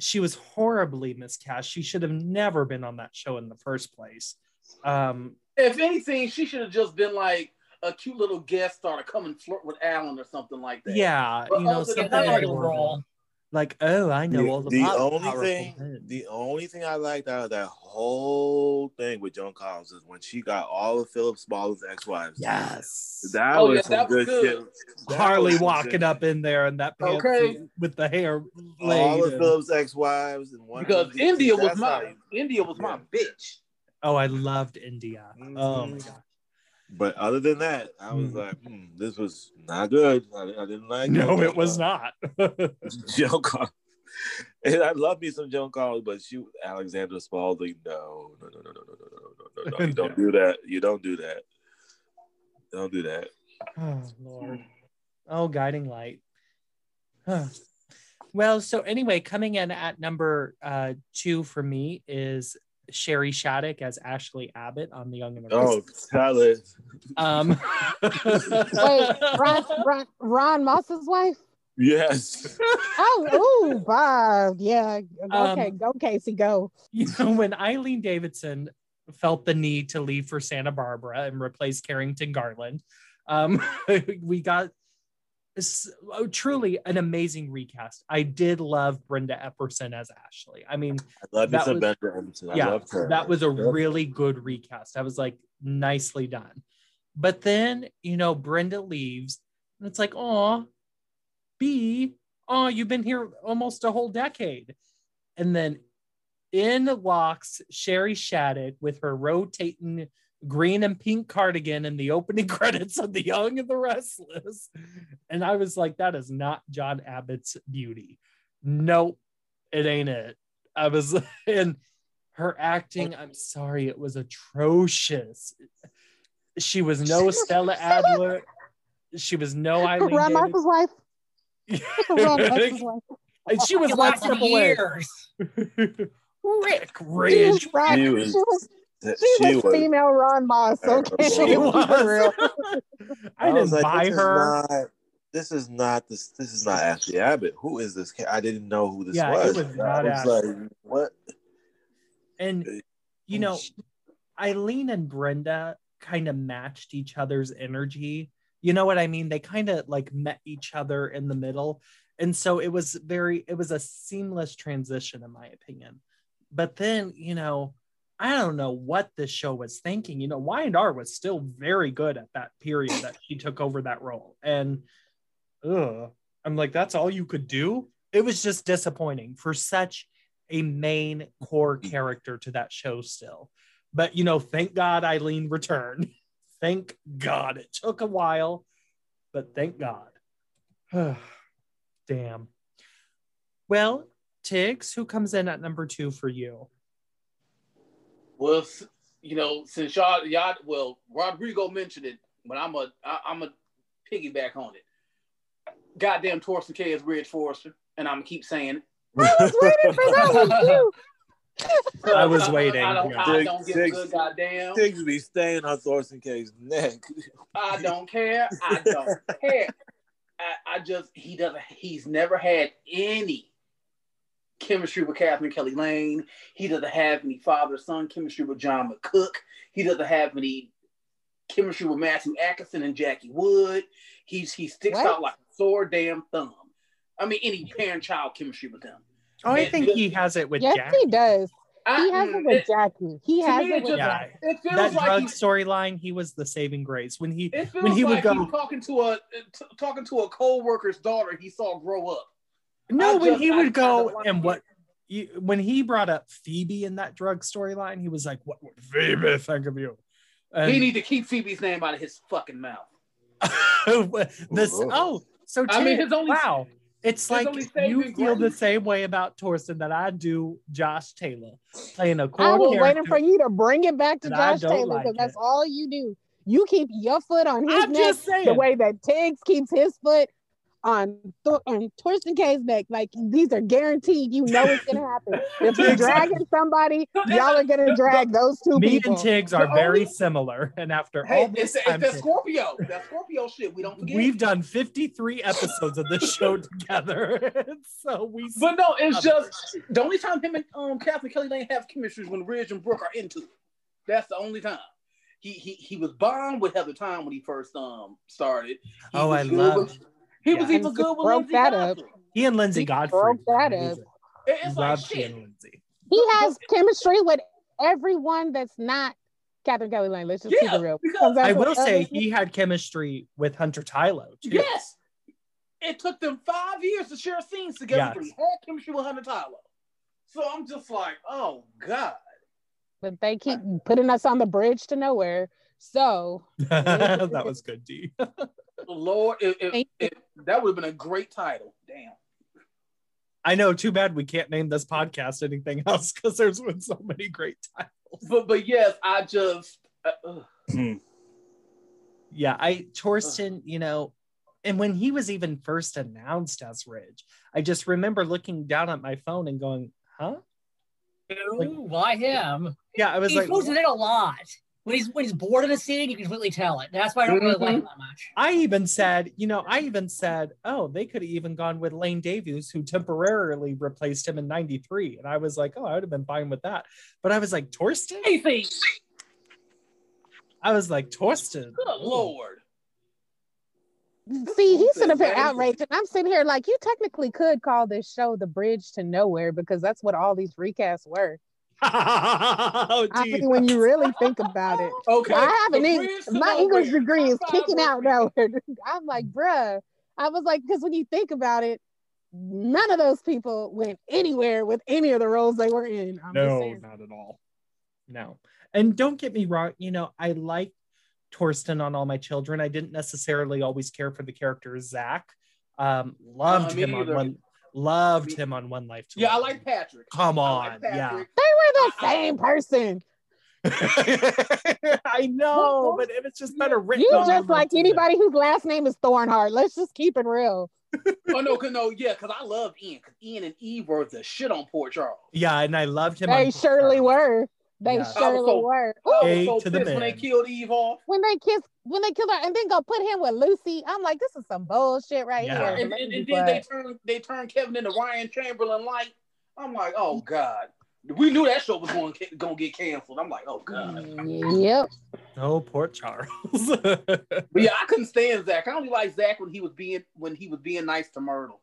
She was horribly miscast. She should have never been on that show in the first place. Um, If anything, she should have just been like a cute little guest star to come and flirt with Alan or something like that. yeah, But you know, something That like role. like, oh, I know all the, the, the only thing, men. the only thing I liked out of that whole thing with Joan Collins is when she got all of Phillip Spaulding's ex-wives. yes. that Oh, was yeah, some that was good, good. That Harley was walking good up in there in that pantsuit Okay. with the hair all laid. of and- Philip's ex-wives and one Because of India was my you- India was my bitch. Oh, I loved India. Oh my Mhm. god. But other than that, I was Mm. like, hmm, this was not good. I, I didn't like No, Joan it was Collins. not. Joan Collins. And I love me some Joan Collins, but she Alexandra Spaulding, no, no, no, no, no, no, no, no, no, no. You don't do that. You don't do that. Don't do that. oh Lord. Oh, guiding light. Huh. Well, so anyway, coming in at number uh, two for me is Shari Shattuck as Ashley Abbott on The Young and the Oh, Restless. tell it. Um, Wait, Ron, Ron, Ron Moss's wife? Yes. Oh, ooh, Bob. Yeah. Okay, Um, go, Casey, go. you know, when Eileen Davidson felt the need to leave for Santa Barbara and replace Carrington Garland, um, we got s- oh, Oh, truly an amazing recast. I did love Brenda Epperson as Ashley. I mean, I love That was- yeah, loved her. that was a really good recast. I was like, nicely done. But then, you know, Brenda leaves, and it's like, oh, B, oh, you've been here almost a whole decade. And then in walks Shari Shattuck with her rotating green and pink cardigan in the opening credits of The Young and the Restless. And I was like, that is not John Abbott's beauty. Nope, it ain't it. I was, and her acting, I'm sorry, it was atrocious. She was no Stella Adler. She was no Eileen. Ron Davis. Moss's wife. Ron Moss's wife. And she was It one lasted step away. years. Rick She was, Ron, She she was- was, That- she was female Ron Moss. Okay, She was. For real. I didn't like, buy this is her. not- this is not this. This is not Ashley Abbott. Who is this? I didn't know who this Yeah, was. it was I not was Ashley. like, what? And uh, you know, Eileen and Brenda kind of matched each other's energy. You know what I mean? They kind of like met each other in the middle. And so it was very, it was a seamless transition, in my opinion. But then, you know, I don't know what this show was thinking. You know, Y&R was still very good at that period that she took over that role. And ugh, I'm like, that's all you could do? It was just disappointing for such a main core mm. character to that show still. But you know, thank God Eileen returned. thank God. It took a while, but thank God. Damn. Well, Tiggz, who comes in at number two for you? Well, you know, since y'all, y'all, well, Rodrigo mentioned it, but I'm a, I, I'm a piggyback on it. Goddamn, Thorsten Kaye is Ridge Forrester, and I'm gonna keep saying it. I was waiting for that one too. I was waiting, I, don't, yeah. I don't give a good goddamn. Things be staying on Thorsten Kaye's neck. I don't care. I don't care. I, I just he doesn't. He's never had any chemistry with Katherine Kelly Lang. He doesn't have any father son chemistry with John McCook. He doesn't have any chemistry with Matthew Atkinson and Jackie Wood. He's he sticks What? out like a sore damn thumb. I mean, any parent child chemistry with them. Oh, I Man, think he has it with Jackie. Yes, Jack. he does. I, He has it with it, Jackie. He has it it with Yeah, Jackie. it feels that like drug storyline, he was the saving grace when he it feels when he would go- he's talking to a t- talking to a co-worker's daughter he saw grow up. No I when just- he I would go and what you, when he brought up Phoebe in that drug storyline, he was like, "What would Phoebe think of you?" And he need to keep Phoebe's name out of his fucking mouth. this oh so I mean, his only- wow it's his like only you saving feel the same way about Thorsten that I do Josh Taylor playing a I core was waiting for you to bring it back to Josh don't Taylor like because that's all you do. You keep your foot on his I'm neck just saying. the way that Tiggz keeps his foot on Th- on Thorsten Kaye's neck. Like these are guaranteed. You know it's gonna happen. If you're Tiggz- dragging somebody, y'all are gonna drag those two Me people. and Tiggz are The very only- similar, and after all Hey, this it's, it's time, that Scorpio. That Scorpio shit. We don't forget. we've done 53 episodes of this show together, so we. but no, it's just the only time him and um Katherine Kelly Lang have chemistry is when Ridge and Brooke are into it. That's the only time. He he he was bombed with Heather Tom when he first um started. He Oh, I love- with- He was even good with Broke Lindsay that up. He and Lindsay He Godfrey. broke that up. It's like Love he shit. and Lindsay. He has chemistry with everyone that's not Katherine Kelly Lang. Let's just keep it real. because I will say he had chemistry with Hunter Tylo too. Yes. It took them five years to share scenes together, Yes. but he had chemistry with Hunter Tylo. So I'm just like, oh God. but they keep putting us on the bridge to nowhere. So that was good, Dee. Lord, if, if, Thank if- that would have been a great title. Damn. I know. Too bad we can't name this podcast anything else because there's been so many great titles. But but yes, I just uh. Yeah, I Thorsten. You know, and when he was even first announced as Ridge, I just remember looking down at my phone and going, "Huh?" Like- Why him? Yeah, I was He's like, supposed to hit a lot. When he's when he's bored in a scene, you can completely tell it. That's why I don't really like mm-hmm. him that much. I even said, you know, I even said, oh, they could have even gone with Lane Davies, who temporarily replaced him in 93. And I was like, oh, I would have been fine with that. But I was like, Thorsten? Anything. I was like, Thorsten. Good lord. See, he's sitting up here Amazing. outraged, and I'm sitting here like, you technically could call this show "The Bridge to Nowhere" because that's what all these recasts were. oh, I geez. mean, when you really think about it, Okay. I haven't the even. bridge to My English degree is kicking out now. I'm like, bruh. I was like, because when you think about it, none of those people went anywhere with any of the roles they were in. I'm no, saying. not at all. No. And don't get me wrong, you know, I like Thorsten on All My Children. I didn't necessarily always care for the character Zach. Um, loved Uh, me him on one loved him on One Life to Yeah, I like Patrick. Come on, like yeah. They were the same person. I know, Well, but it was just better written. You just like anybody whose last name is Thornhart. Let's just keep it real. Oh no, cause no, yeah, cause I love Ian. Cause Ian and Eve were the shit on Port Charles. Yeah, and I loved him. They on surely were. They Yeah. surely I was so- were. I was so to the pissed when they killed Eve off. When they kiss, when they killed her, and then go put him with Lucy, I'm like, this is some bullshit right Yeah. here. And, and, and then they turn they turned Kevin into Ryan Chamberlain like. I'm like, oh god. We knew that show was going to get canceled. I'm like, oh god. Yep. Oh, Port Charles. But yeah, I couldn't stand Zach. I only like Zach when he was being when he was being nice to Myrtle.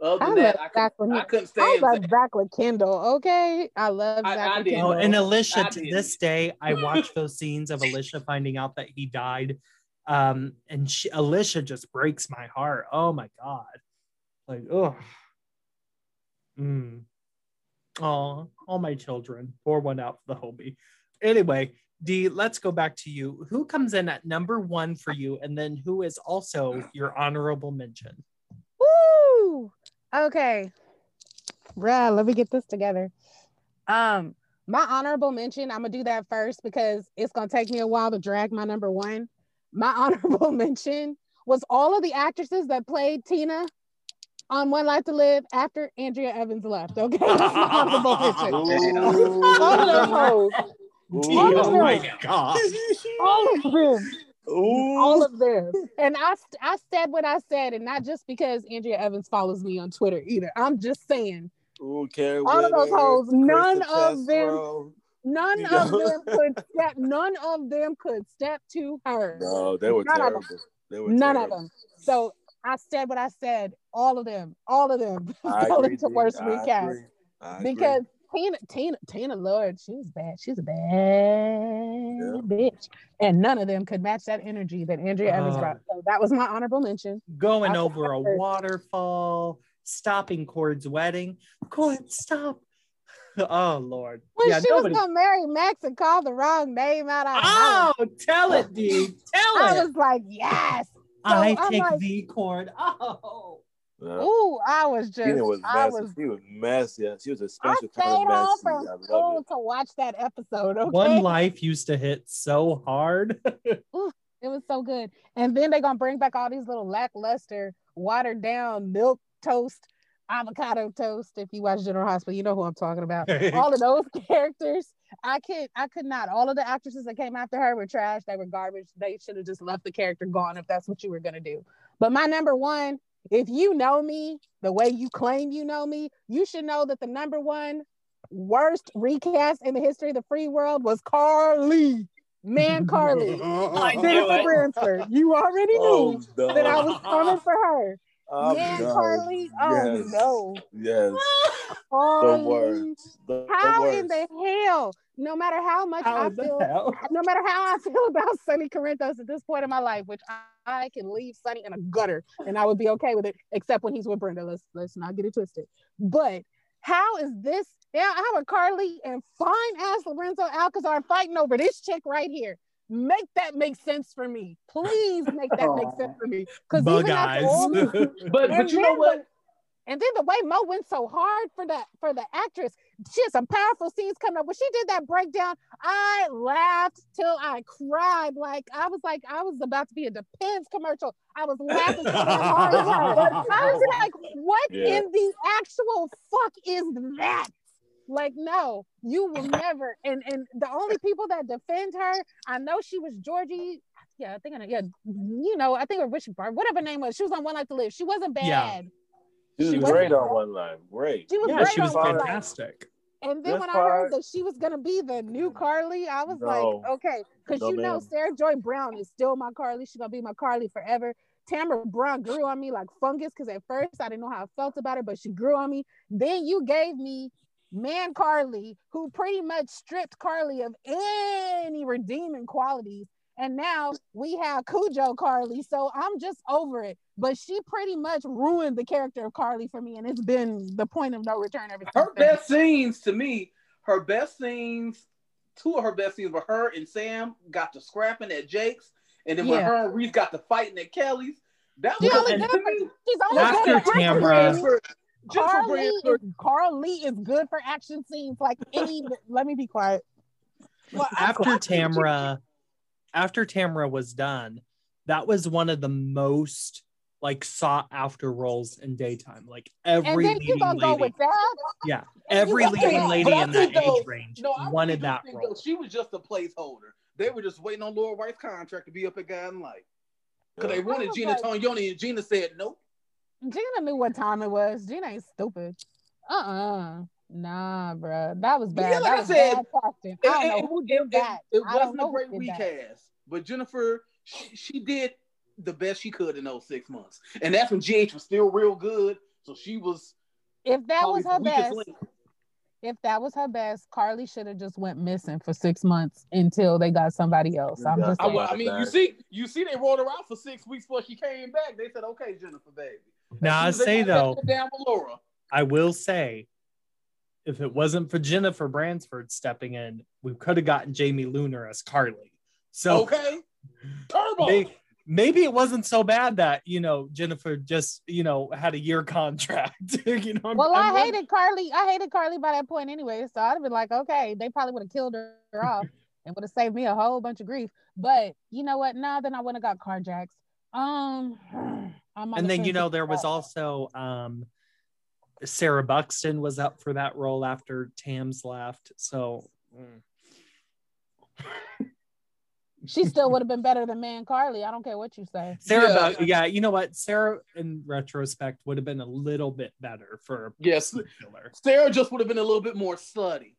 Other I than love that, I, Zach could, when he- I couldn't I love Zach. Zach with Kendall. Okay, I love I- Zach I with. Oh, Kendall. and Alicia, I to did. this day, I watch those scenes of Alicia finding out that he died. Um, and she, Alicia just breaks my heart. Oh my God. Like, oh. Mm. Oh, all my children. Pour one out for the homie. Anyway, Dee, let's go back to you. Who comes in at number one for you? And then who is also your honorable mention? Woo! Okay. Bruh, let me get this together. Um, my honorable mention, I'm gonna do that first because it's gonna take me a while to drag my number one. My honorable mention was all of the actresses that played Tina on One Life to Live after Andrea Evans left. Okay, honorable mention. All of them hoes. Dee, All of oh my. God. All of them. Ooh. all of them. And I I said what I said, and not just because Andrea Evans follows me on Twitter either. I'm just saying Ooh, Carrie All of those hoes, none of them- none You of know? them could step. None of them could step to her. No, they were None of terrible. them. They were None of them. So I said what I said. All of them. All of them. I agree, worst I recast. I agree. Tina, Tina, Tina Lord, she was bad. She's a bad bitch, and none of them could match that energy that Andrea Evans Uh. brought. So that was my honorable mention. going I- over a waterfall, stopping Cord's wedding. Cord, stop. Oh Lord. When yeah, she nobody. was gonna marry Max and call the wrong name out of her Oh, tell it, Dee. Tell it. I was like, yes. I I'm take like- the cord. Oh. Yeah. Ooh, I was just, Tina was I messy. was, She was messy. She was a I special stayed kind of home messy. from I love school it. to watch that episode. Okay, One life used to hit so hard. it was so good. And then they're gonna bring back all these little lackluster, watered down milk toast, avocado toast. If you watch General Hospital, you know who I'm talking about. all of those characters. I could I could not. All of the actresses that came after her were trash. They were garbage. They should have just left the character gone if that's what you were gonna do. But my number one, if you know me the way you claim you know me, you should know that the number one worst recast in the history of the free world was Carly. Man, Carly. Uh, uh, uh, Jennifer it. Bransford. You already oh, knew Oh, that I was coming for her. Oh, Man, no. Carly. Oh Yes. no. Yes. The Carly. worst. The, the How worst. in the hell? No matter how much How I feel, no matter how I feel about Sonny Corinthos at this point in my life, which I, I can leave Sonny in a gutter and I would be okay with it, except when he's with Brenda. Let's let's not get it twisted. But how is this? Yeah, I have a Carly and fine ass Lorenzo Alcazar fighting over this chick right here? Make that make sense for me. Please make that make sense for me. Because even after all, But but you know what? And then the way Mo went so hard for the for the actress, she had some powerful scenes coming up. When she did that breakdown, I laughed till I cried. Like I was like I was about to be a Depends commercial. I was laughing so hard. I was like, what Yeah. in the actual fuck is that? Like, no, you will never. And and the only people that defend her, I know she was Georgie. Yeah, I think I know. Yeah, you know, I think her Richard Bar, whatever her name was. She was on One Life to Live. She wasn't bad. Yeah. She was She great wasn't- on one line. Great. She was Yeah, great she was on One fantastic. And then That's when I heard that she was gonna be the new mm. Carly, I was No. like, okay, because No, you know ma'am. Sarah Joy Brown is still my Carly. She's gonna be my Carly forever. Tamara Braun grew on me like fungus because at first I didn't know how I felt about her, but she grew on me. Then you gave me man Carly, who pretty much stripped Carly of any redeeming qualities. And now we have Cujo Carly. So I'm just over it. But she pretty much ruined the character of Carly for me. And it's been the point of no return ever since. Her best scenes to me, her best scenes, two of her best scenes were her and Sam got to scrapping at Jake's, and then when her and Reese got to fighting at Kelly's. That She was only and good for- She's only After good for Tamara- action Carly is, Carly is good for action scenes. Like any, let me be quiet. Well, I- after I- Tamara, after Tamara was done, that was one of the most like sought after roles in daytime. Like every And then leading gonna go lady, with that? yeah, every leading lady in that think though- age range No, wanted that role. though, she was just a placeholder. They were just waiting on Laura Wright's contract to be up at Guiding Light. Because they wanted Gina like- Tognoni, and Gina said nope. Gina knew what time it was. Gina ain't stupid. Uh-uh. Nah, bro, That was bad. yeah, like that I was said, bad casting. I don't know who did it, that. it I don't wasn't a great did that. Recast, but Jennifer, she, she did the best she could in those six months, and that's when GH was still real good. So she was If that was her best, link. if that was her best, Carly should have just went missing for six months until they got somebody else. I'm Yeah. just I, I mean, you see, you see, they rolled her out for six weeks before she came back. They said, "Okay, Jennifer, baby." Now I soon as they say though, down with Laura. I will say, if it wasn't for Jennifer Bransford stepping in, we could have gotten Jamie Luner as Carly. So Okay, Turbo. may- maybe it wasn't so bad that you know Jennifer just you know had a year contract. you know, I'm- Well, I'm I really- hated Carly. I hated Carly by that point anyway. So I'd have been like, okay, they probably would have killed her off and would have saved me a whole bunch of grief. But you know what? Now then I wouldn't have got carjacks. Um, and then you know there was also um Sarah Buxton was up for that role after Tams left. So mm. She still would have been better than Man Carly. I don't care what you say. Sarah, Yeah. Bu- yeah, you know what? Sarah, in retrospect, would have been a little bit better for Yes, killer. Sarah just would have been a little bit more slutty.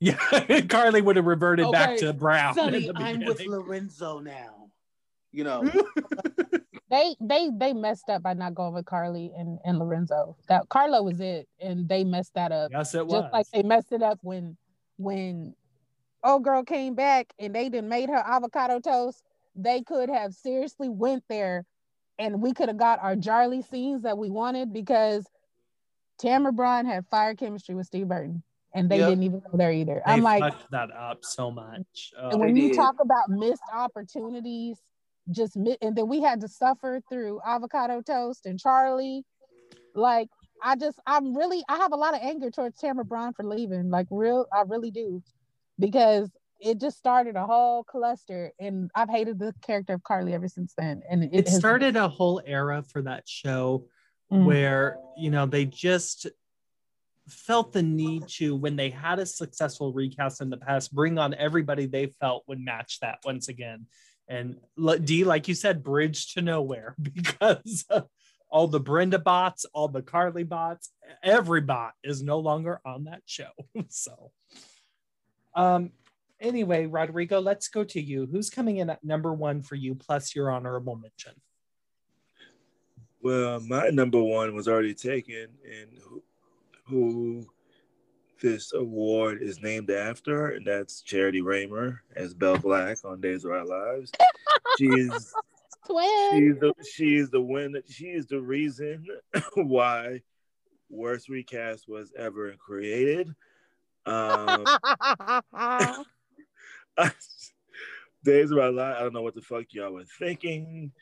Yeah, Carly would have reverted back to Brown. in Sonny, the I'm with. Lorenzo now. You know, They they they messed up by not going with Carly and, and Lorenzo. That Carlo was it, and they messed that up. yes, it was. Just like they messed it up when when old girl came back and they didn't made her avocado toast. They could have seriously went there, and we could have got our Jarly scenes that we wanted because Tamara Braun had fire chemistry with Steve Burton, and they Yep. didn't even go there either. they I'm like, fucked that up so much. and Oh, when you did. talk about missed opportunities, just mi- and then we had to suffer through avocado toast and Charlie. Like I just, I'm really, I have a lot of anger towards Tamara Braun for leaving. Like real, I really do, because it just started a whole cluster, and I've hated the character of Carly ever since then. And it, it started a whole era for that show Mm. where you know they just felt the need to when they had a successful recast in the past bring on everybody they felt would match that once again and d like you said bridge to nowhere because all the brenda bots all the carly bots every bot is no longer on that show so um anyway rodrigo let's go to you who's coming in at number one for you plus your honorable mention Well, my number one was already taken, and who, who this award is named after, and that's Charity Rahmer as Belle Black on Days of Our Lives. She's twin. she's the she's the winner. She is the reason why worst recast was ever created. Um, Days of Our Lives. I don't know what the fuck y'all were thinking.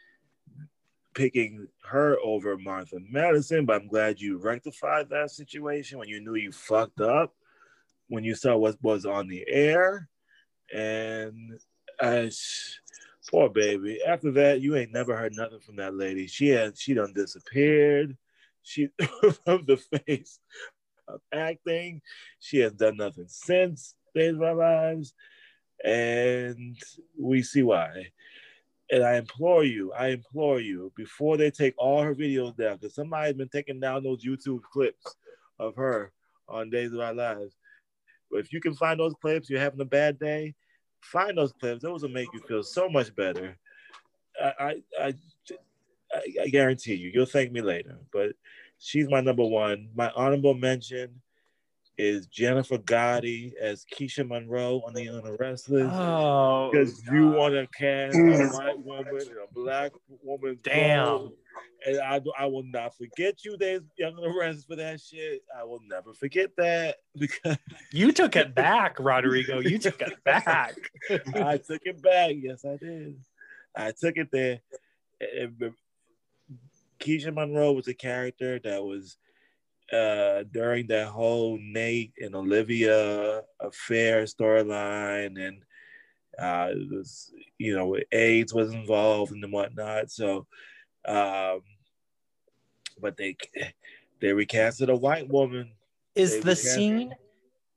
picking her over Martha Madison, but I'm glad you rectified that situation when you knew you fucked up, when you saw what was on the air. And I, poor baby. After that, you ain't never heard nothing from that lady. She had she done disappeared. She from the face of acting. She has done nothing since Days of Our Lives. And we see why. And I implore you, I implore you, before they take all her videos down, because somebody's been taking down those YouTube clips of her on Days of Our Lives. But if you can find those clips, you're having a bad day, find those clips. Those will make you feel so much better. I, I, I, I guarantee you, you'll thank me later. But she's my number one. My honorable mention is Jennifer Gatti as Keisha Monroe on the Young and the Restless. Oh, Because you want to cast a mm. white woman and a black woman. Damn. And I, I will not forget you, days Young and the Restless, for that shit. I will never forget that because you took it back, Rodrigo. You took it back. I took it back. Yes, I did. I took it there. And- and Keisha Monroe was a character that was uh during that whole Nate and Olivia affair storyline and uh it was you know AIDS was involved and whatnot. So um but they they recasted a white woman. Is They the recast- scene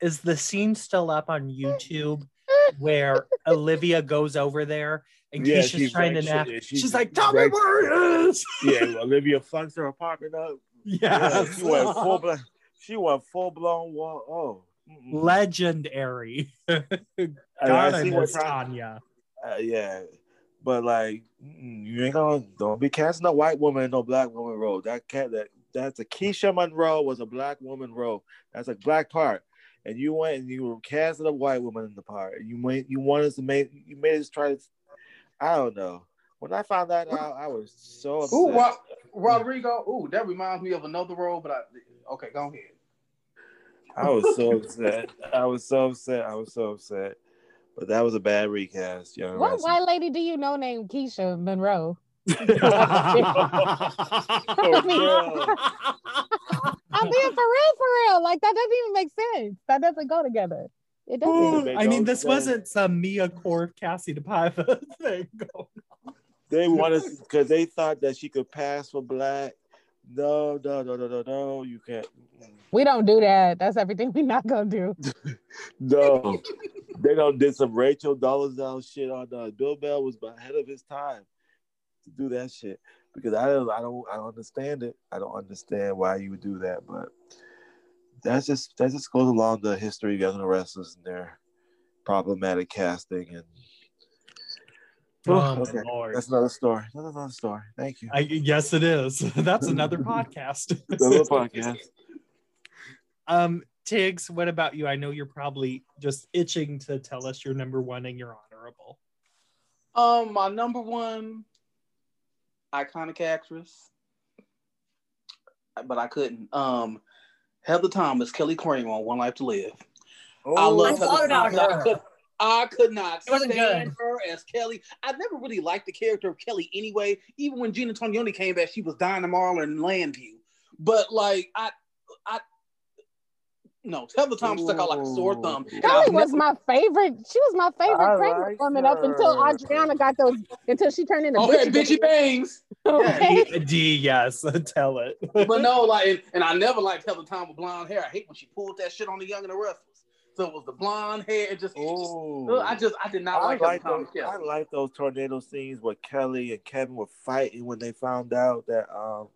is the scene still up on YouTube where Olivia goes over there and Yeah, Keisha's she's trying like- to nap? she- She's, she's like, "Tell me like- where it is." Yeah, Olivia fucks her apartment up. Yeah, she went full blown. She went full blown wall. Oh, mm-mm. legendary. God, I I, what miss Tanya-. Uh, yeah, but like you ain't gonna don't be casting a white woman in no black woman role. That cat that that's a Keisha Monroe was a black woman role. That's a black part, and you went and you were casting a white woman in the part. You went you wanted to make you made us try to. I don't know. When I found that out, I was so upset. Ooh, Ro- Rodrigo. Ooh, that reminds me of another role, but I okay, go ahead. I was so upset. I was so upset. I was so upset. But that was a bad recast, young. What Wrestler. white lady do you know named Keisha Monroe? Oh, girl. I'm being for real, for real. Like that doesn't even make sense. That doesn't go together. It doesn't. Make I mean, this sense. wasn't some Mia Corp Kassie DePaiva thing. going They wanted because they thought that she could pass for black. No, no, no, no, no, no. You can't. We don't do that. That's everything we're not gonna do. No, they don't did some Rachel Dolezal shit on uh, Bill Bell was ahead of his time to do that shit because I don't, I don't, I don't understand it. I don't understand why you would do that, but that's just that just goes along the history of young wrestlers and their problematic casting and Oh, okay. lord. that's another story. That's another story. Thank you. I, yes, it is. That's another podcast. Another podcast. Um, Tiggz, what about you? I know you're probably just itching to tell us your number one and your honorable. Um, my number one iconic actress, but I couldn't. Um, Heather Thomas, Kelly Cramer on One Life to Live. I I love thought Heather about Thomas. I could, I could not stand good. her as Kelly. I never really liked the character of Kelly anyway. Even when Gina Tognoni came back, she was Dinah Marler in Llanview. But like I, I. No, Heather Thomas stuck out like a sore thumb. Kelly was never- my favorite. She was my favorite I pregnant like woman up until her. Adriana got those. Until she turned into Okay, bitchy. bitchy bangs. Okay. Dee, Dee, yes, tell it. But no, like, and, and I never liked Heather Thomas with blonde hair. I hate when she pulled that shit on the Young and the Restless. So it was the blonde hair. It just, Oh, I just, I did not I like, like Heather those. Thomas I like those tornado scenes where Kelly and Kevin were fighting when they found out that um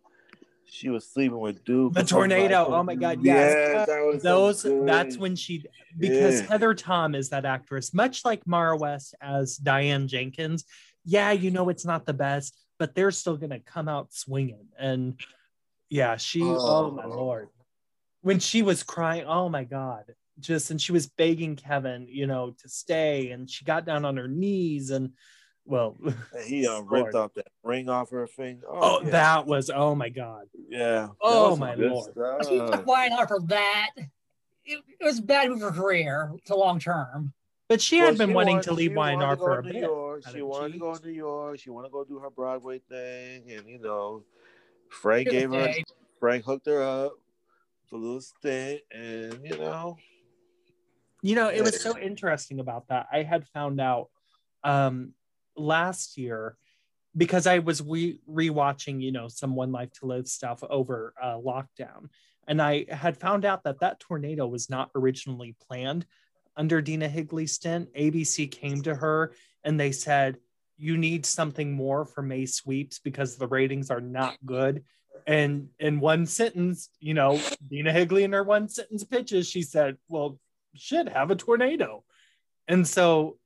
she was sleeping with Duke. The tornado, like oh my God, yes. Yeah, that so Those good. that's when she because Yeah. Heather Tom is that actress, much like Maura West as Diane Jenkins. Yeah, you know it's not the best, but they're still gonna come out swinging. And yeah, she. Oh, my Oh. lord, when she was crying, oh my god, just and she was begging Kevin, you know, to stay, and she got down on her knees and. Well, And he uh, ripped off that ring off her finger. oh, yeah. that was oh my god. yeah. Oh, That was some my good Lord. She stuff. took wine out for that. It, it was bad for her career to long term. But she Well, had been wanting wanted- to leave she wanted YNR to go for a to bit. York. She wanted she? to go to New York. She wanted to go do her Broadway thing, and you know, Frank Here's gave her. thing. Frank hooked her up for a little stint, and you know, You know, it was so interesting about that. I had found out um last year because I was re rewatching, you know, some One Life to Live stuff over uh, lockdown, and I had found out that that tornado was not originally planned under Dena Higley's stint. ABC came to her and they said, "You need something more for May sweeps because the ratings are not good." And in one sentence, you know, Dina Higley in her one sentence pitches, she said, "Well, should have a tornado." And so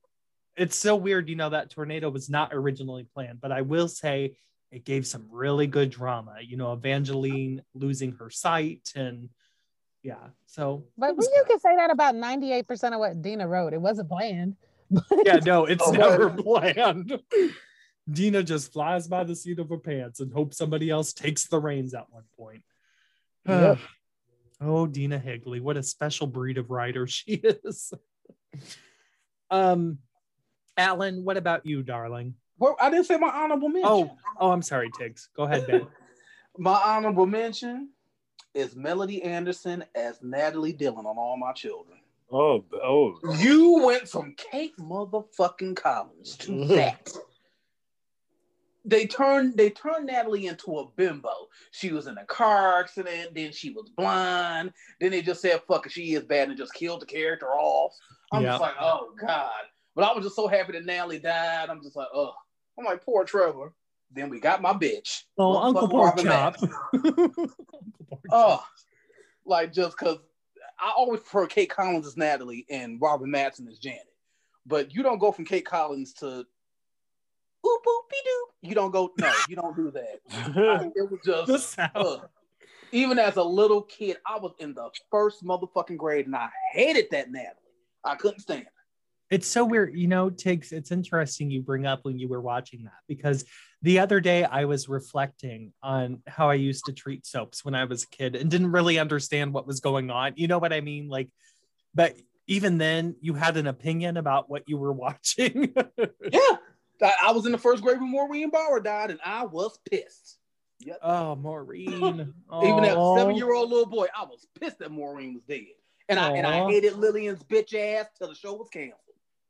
it's so weird, you know, that tornado was not originally planned, but I will say it gave some really good drama, you know, Evangeline losing her sight and yeah. So But it you can say that about 98% of what Dena wrote. It wasn't planned. yeah, no, it's Oh, never planned. Dena just flies by the seat of her pants and hopes somebody else takes the reins at one point. Yep. oh, Dena Higley, what a special breed of writer she is. um, Alan, what about you, darling? Well, I didn't say my honorable mention. Oh, oh, I'm sorry, Tiggz. Go ahead, Ben. My honorable mention is Melody Anderson as Natalie Dillon on All My Children. Oh, oh. You went from Kate motherfucking Collins to that. They turned they turned Natalie into a bimbo. She was in a car accident, then she was blind. Then they just said, "Fuck it, she is bad," and just killed the character off. I'm Yeah. just like, oh god. But I was just so happy that Natalie died. I'm just like, oh. I'm like, poor Trevor. Then we got my bitch. Oh, Uncle Pork Chop. Oh, like just because I always prefer Kate Collins as Natalie and Robin Mattson as Janet. But you don't go from Kate Collins to oop oopie doop. You don't go. No, you don't do that. I- it was just. ugh. Uh, even as a little kid, I was in the first motherfucking grade, and I hated that Natalie. I couldn't stand her. It's so weird, you know, Tiggz. It's interesting you bring up when you were watching that because the other day I was reflecting on how I used to treat soaps when I was a kid and didn't really understand what was going on. You know what I mean? Like, but even then, you had an opinion about what you were watching. Yeah, I, was in the first grade when Maureen Bauer died, and I was pissed. Yep. oh, Maureen. Even a seven-year-old little boy, I was pissed that Maureen was dead, and I and I hated Lillian's bitch ass till the show was canceled.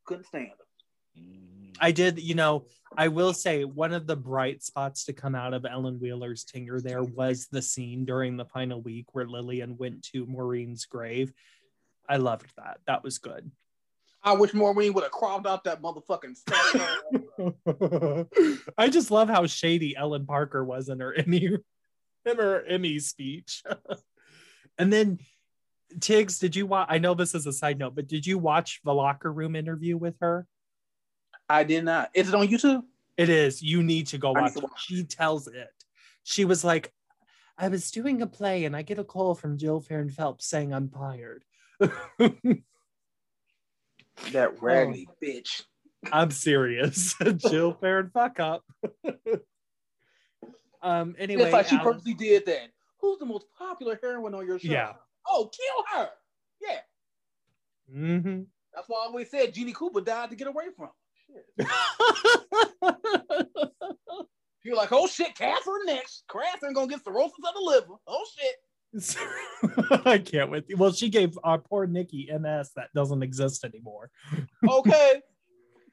Couldn't stand her. Mm-hmm. I did, you know, I will say one of the bright spots to come out of Ellen Wheeler's tenure there was the scene during the final week where Lillian went to Maureen's grave. I loved that. That was good. I wish Maureen would have crawled out that motherfucking statue. I just love how shady Ellen Parker was in her Emmy in her Emmy speech. and then Tiggz, did you watch? I know this is a side note, but did you watch the locker room interview with her? I did not. Is it on YouTube? It is. You need to go watch to watch She tells it. She was like, I was doing a play and I get a call from Jill Farren Phelps saying I'm fired. That raggedy bitch. I'm serious. Jill Farren fuck up. um anyway, it's like she Alan- purposely did that. Who's the most popular heroine on your show? Yeah. Oh, kill her. Yeah. Mhm. That's why I always said Jeannie Cooper died to get away from. her. You're like, oh shit, Catherine next. Catherine gonna get cirrhosis of the liver. Oh shit. I can't wait. Well, she gave our poor Nikki MS that doesn't exist anymore. Okay.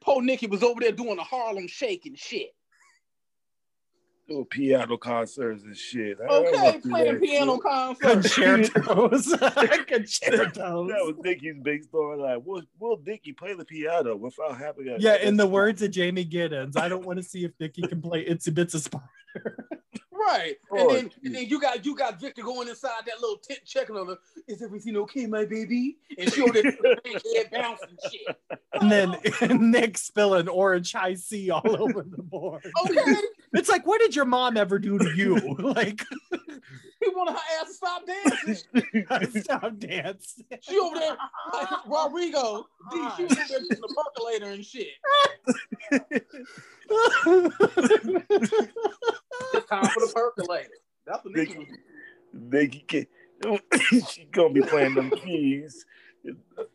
Poor Nikki was over there doing a Harlem shake and shit. Little piano concerts and shit. I Okay, went through playing that piano shit. concerts. Concertos. That was Nicky's big story. Like, will, will Nicky play the piano without having a Yeah, in the words of Jamie Giddens, I don't want to see if Nikki can play Itsy Bitsy Spider. Right. Oh, and then and then you got you got Victor going inside that little tent checking on her. Is everything okay, my baby? And she over there head bouncing shit. and then Nick spilling orange Hi-C all over the board. Oh, okay. It's like, what did your mom ever do to you? Like, He wanted her ass to stop dancing. stop dancing. She over there like Rodrigo. Oh Dee, she was over there using the percolator and shit. It's time for the percolator. That's what Nikki was Nicky she gonna be playing them keys.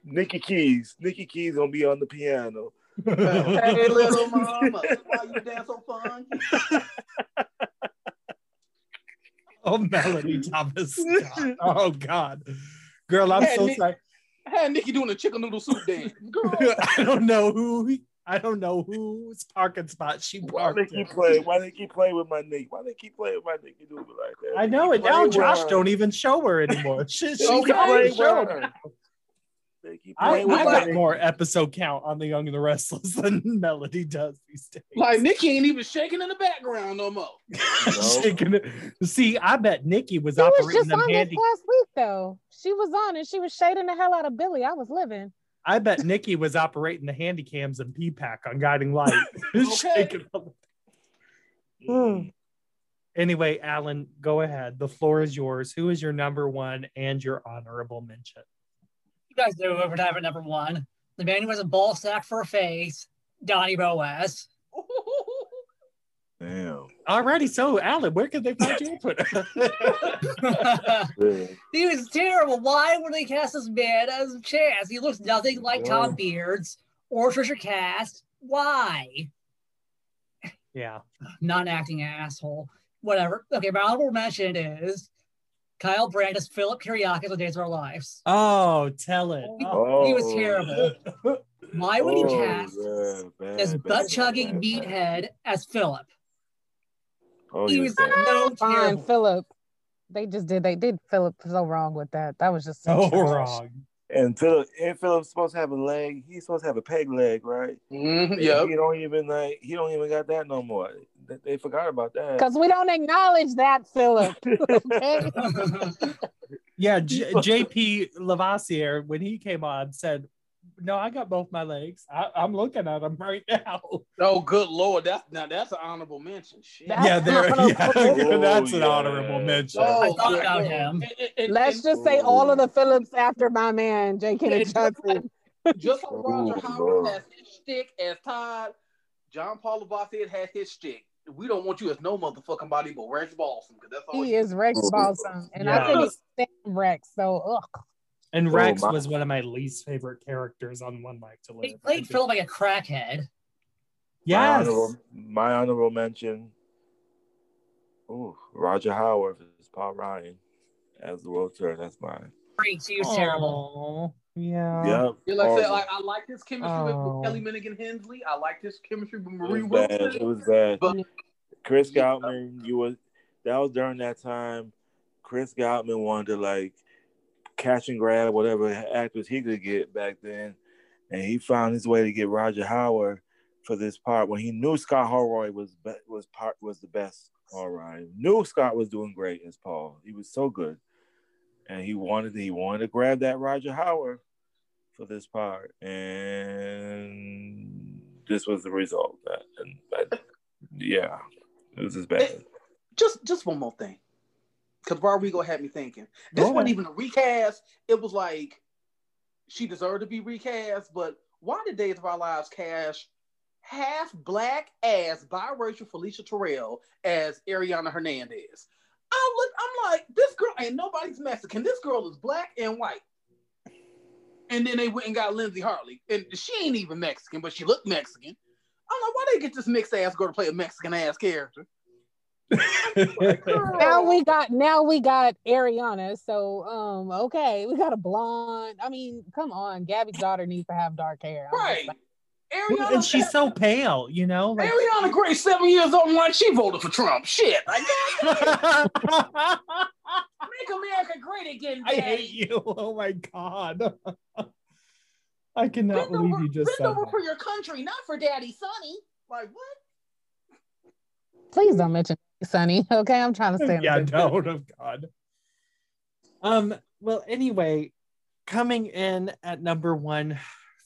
Nikki Keys. Nikki Keys gonna be on the piano. Hey, little mama, why you dance so funky? oh, Melody Thomas. Scott. Oh God, girl, I'm Hey, so Nick- sorry. I had Nikki doing a chicken noodle soup dance. Girl, I don't know who. I don't know whose parking spot she parked. Why they parked. keep in. playing? Why they keep playing with my Nick? Why they keep playing with my Nick? You do me like that. I know They it now. Josh her. don't even show her anymore. She, she They keep can't playing show with her. Her. They keep I, I got more episode count on The Young and the Restless than Melody does these days. like Nikki ain't even shaking in the background no more. Shaking it. See, I bet Nikki was She was operating just them on this last week though. She was on and she was shading the hell out of Billy. I was living. I bet Nikki was operating the handy cams and P-Pack on Guiding Light. Shaking them. Mm. Anyway, Alan, go ahead. The floor is yours. Who is your number one and your honorable mention? You guys know whoever to at number one. The man who has a ball sack for a face, Donny Boaz. Damn. Alrighty, so Alan, where can they find you on Twitter? Yeah. he was terrible. Why would they cast this man as Chaz? He looks nothing like Tom Yeah. Bierdz or Tricia Cast. Why? yeah. Non-acting asshole. Whatever. Okay, my honorable mention is Kyle Brandt as Philip Kiriakis on Days of Our Lives. Oh, tell it. Oh. He was terrible. Why would he Oh, cast yeah, bad, this bad, butt chugging bad, bad. meathead as Philip? Oh, He he was was bad. no Fine. Philip. They just did. They did Philip so wrong with that. That was just So trash. wrong. And Philip, and Philip's supposed to have a leg. He's supposed to have a peg leg, right? Mhm, yep. He don't even like. He don't even got that no more. They, they forgot about that. Because we don't acknowledge that, Philip. okay. Yeah, J- JP Lavoisier, when he came on, said, No, I got both my legs. I- I'm looking at them right now. Oh, good lord! That's now that's an honorable mention. Shit. That's yeah, there. Yeah, honorable. that's an Oh, honorable yeah. mention. Oh, I Oh, thought about him. And- and- and- Let's and just say all of the Phillips after my man, J. Yeah, Kenneth just Johnson. just like oh, Roger Oh, Howard has his shtick as Todd, John Paul Lavoisier had his shtick. We don't want you as no motherfucking body, but Rex Balsom, because that's all He is Rex Oh. Balsom. And Yeah. I couldn't stand Rex. So, ugh. And Oh, Rex my- was one of my least favorite characters on One Life to Live. He played Philip like a crackhead. My Yes. honorable, my honorable mention. Oh, Roger Howard as Paul Ryan as the world tour. That's mine. Great, he was terrible. Aw, Yeah. Yep. Yeah, like I said, like um, I like his chemistry with, Oh. with Kelley Menighan Hensley. I like his chemistry with It Marie was bad. Wilson. It was bad. But Chris Yeah. Goutman, you was that was during that time. Chris Goutman wanted to like catch and grab whatever actors he could get back then, and he found his way to get Roger Howard for this part when he knew Scott Holroyd was be- was part was the best. All right, knew Scott was doing great as Paul. He was so good, and he wanted he wanted to grab that Roger Howard for this part, and this was the result. That and that, yeah, it was as bad. just just one more thing. Because Rodrigo had me thinking. This wasn't even a recast. It was like she deserved to be recast, but why did Days of Our Lives cast half black ass biracial Felisha Terrell as Arianna Hernandez? I look, I'm like, this girl ain't nobody's Mexican. This girl is black and white. And then they went and got Lindsay Hartley. And she ain't even Mexican, but she looked Mexican. I'm like, why they get this mixed ass girl to play a Mexican ass character? now we got now we got Arianna. So um okay, we got a blonde. I mean, come on, Gabby's daughter needs to have dark hair. I'm Right. just Arianna, and she's so pale, you know? Like, Arianna Gray, seven years old, and like she voted for Trump. Shit. Like, I make America great again, I hate you. Oh my God. I cannot Bend believe over, you just bend said over that. for your country, not for Daddy Sonny. Like what? Please don't mention Sonny. Okay, I'm trying to stay. on yeah, the- don't of God. Um, well, anyway, coming in at number one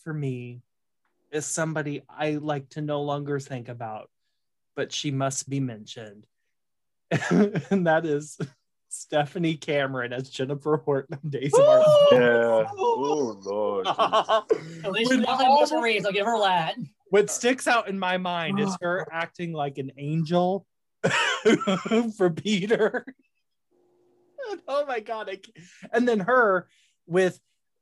for me is somebody I like to no longer think about, but she must be mentioned. and that is Stephanie Cameron as Jennifer Horton on Days of Our Yeah. Oh Lord. Jesus. At least When she wasn't all- Wilson Reeves. I'll give her that. what sticks out in my mind is ah. her acting like an angel for Peter. oh my god! I And then her with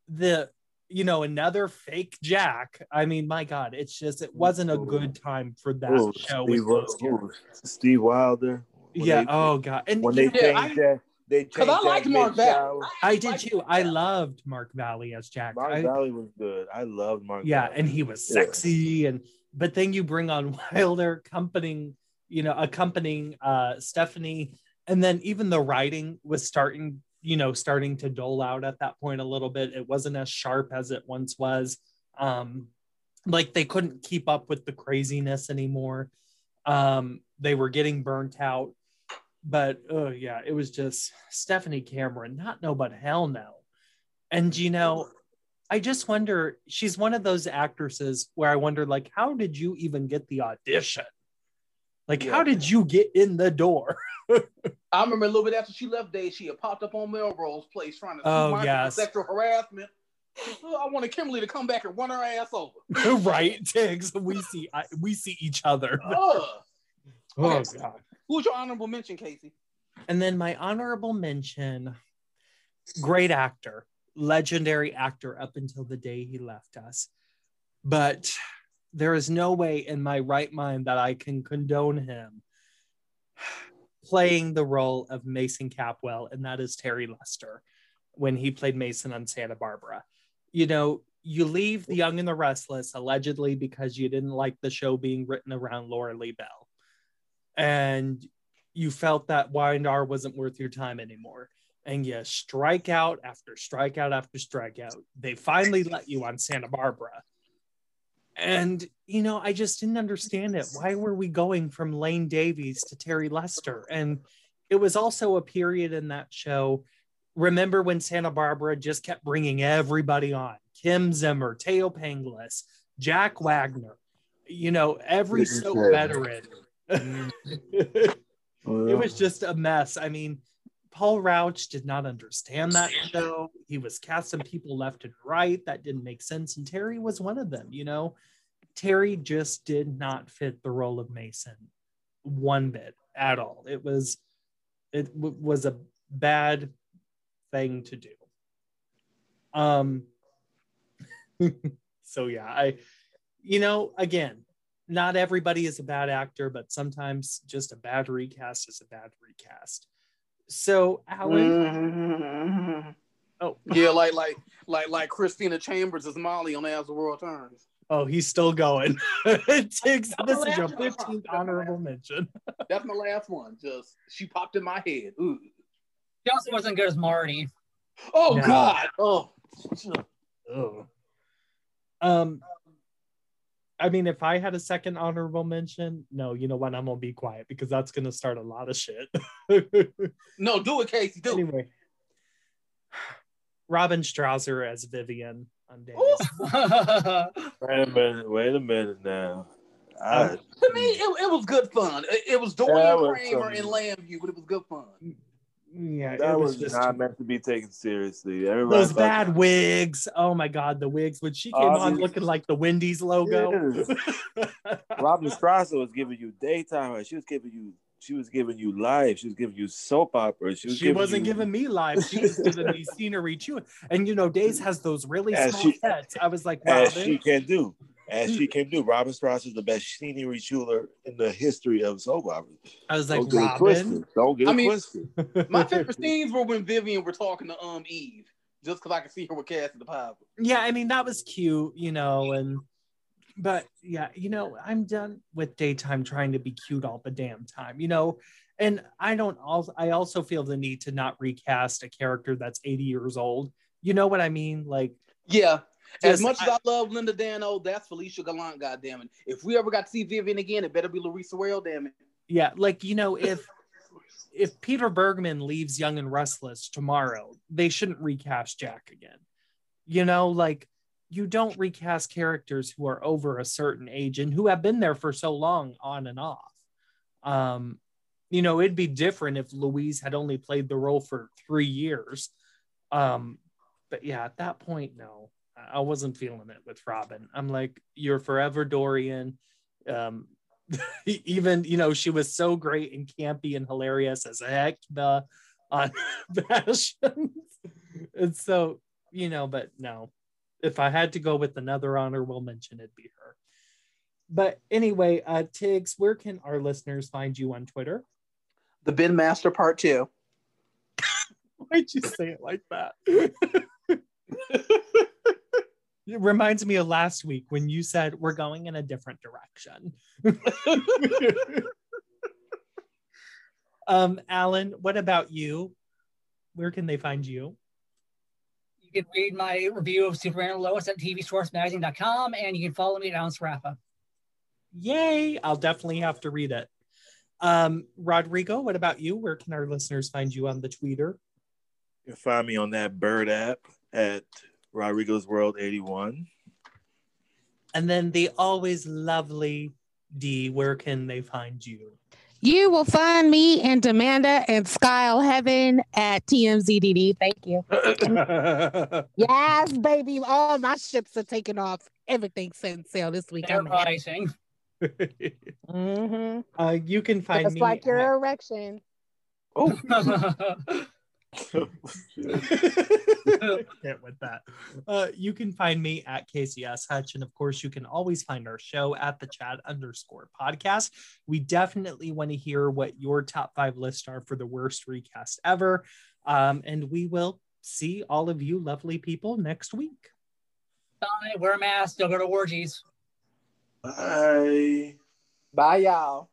the you know, another fake Jack. I mean, my God, it's just it wasn't a good time for that Ooh, show. Steve, with ooh. Steve Wilder. Yeah. they- oh God. And when they know, Yeah, changed I- that, they changed Because I that liked Mark. Valley. I did too. I loved Mark Valley as Jack. Mark I- Valley was good. I loved Mark. yeah, Valley. and he was Yeah. sexy, and but then you bring on Wilder accompanying, you know, accompanying uh Stephanie, and then even the writing was starting, you know, starting to dole out at that point a little bit. It wasn't as sharp as it once was. Um, like they couldn't keep up with the craziness anymore. Um, they were getting burnt out. But oh yeah, it was just Stephanie Cameron, not no, but hell no. And you know, I just wonder, she's one of those actresses where I wonder, like, how did you even get the audition? Like, how did you get in the door? I remember a little bit after she left Day, she had popped up on Melrose Place trying to sue Oh, yes. sexual harassment. I wanted Kimberly to come back and run her ass over. right, Tiggz. We see, I, we see each other. Ugh. Oh god. Who's your honorable mention, Casey? And then my honorable mention, great actor, legendary actor up until the day he left us. But there is no way in my right mind that I can condone him playing the role of Mason Capwell, and that is Terry Lester when he played Mason on Santa Barbara. You know, you leave The Young and the Restless allegedly because you didn't like the show being written around Lauralee Bell. And you felt that Windar wasn't worth your time anymore. And you strike out after strikeout after strikeout. They finally let you on Santa Barbara. And, you know, I just didn't understand it. Why were we going from Lane Davies to Terry Lester? And it was also a period in that show. Remember when Santa Barbara just kept bringing everybody on Kim Zimmer, Thaao Penghlis, Jack Wagner, you know, every soap veteran. it was just a mess. I mean, Paul Rauch did not understand that show. He was casting people left and right that didn't make sense. And Terry was one of them, you know. Terry just did not fit the role of Mason one bit at all. It was it w- was a bad thing to do. Um so yeah, I you know, again, not everybody is a bad actor, but sometimes just a bad recast is a bad recast. So, Alan, oh, Yeah, like like like like Christina Chambers as Molly on As the World Turns. oh, he's still going. Tiggz, this is your That's my 15th honorable mention. That's my last one. Just she popped in my head. Ooh. She also wasn't good as Marty. Oh No. God. Oh. Oh. Um, I mean, if I had a second honorable mention, no, you know what? I'm gonna be quiet because that's gonna start a lot of shit. No, do it, Casey. Do it. anyway, Robin Strasser as Vivian on Days. Ooh. Wait a minute. Wait a minute now. I, To me, it, it was good fun. It, it was Dorian That was Kramer some- and Lambview, but it was good fun. Yeah, that it was, was just not meant to be taken seriously. Everybody those bad wigs. Oh my god, the wigs when she came on looking like the Wendy's logo. Robin Strasser was giving you daytime. She was giving you. She was giving you life. She was giving you soap opera. She, was she wasn't you, giving me live. She was giving me scenery too. And you know, Days has those really As small she- sets. I was like, as she can do. As she can do. Robin Strasser is the best scenery jeweler in the history of soap opera. I was like, Don't get Robin. twisted. Don't get I mean- twisted. My favorite scenes were when Vivian were talking to um Eve, just because I could see her with Kassie DePaiva. yeah, I mean that was cute, you know, and but yeah, you know, I'm done with daytime trying to be cute all the damn time, you know. And I don't also I also feel the need to not recast a character that's 80 years old. You know what I mean? Like Yeah. As much as I love Linda Dano, that's Felicia Gallant, goddammit. If we ever got to see Vivian again, it better be Louise Sorel, damn it. yeah, like you know, if if Peter Bergman leaves Young and Restless tomorrow, they shouldn't recast Jack again. You know, like you don't recast characters who are over a certain age and who have been there for so long on and off. Um, you know, it'd be different if Louise had only played the role for three years. Um, but yeah, at that point, no, I wasn't feeling it with Robin. I'm like, you're forever Dorian. Um, even you know she was so great and campy and hilarious as heck the on passions and so you know but no if I had to go with another honorable mention, it'd be her. But anyway, uh, Tiggz, where can our listeners find you on Twitter? The Bin Master Part Two. Why'd you say it like that? It reminds me of last week when you said we're going in a different direction. um, Alan, what about you? Where can they find you? You can read my review of Superman and Lois at tvsourcemagazine.com and you can follow me at Alan Sraffa. Yay! I'll definitely have to read it. Um, Rodrigo, what about you? Where can our listeners find you on the Twitter? You can find me on that Bird app at Rodrigo's World 81. And then the always lovely Dee, where can they find you? You will find me and Amanda and Skyle Heaven at TMZDD. Thank you. yes, baby. All my ships are taking off. Everything's setting sail this week. They're I'm happy. rising. Mm-hmm. uh, you can find Just me. like your at- erection. Can't with that. Uh, you can find me at KCS Hutch, and of course, you can always find our show at the chat underscore podcast. We definitely want to hear what your top five lists are for the worst recast ever, um, and we will see all of you lovely people next week. Bye, wear a mask, don't go to orgies. Bye. Bye, y'all.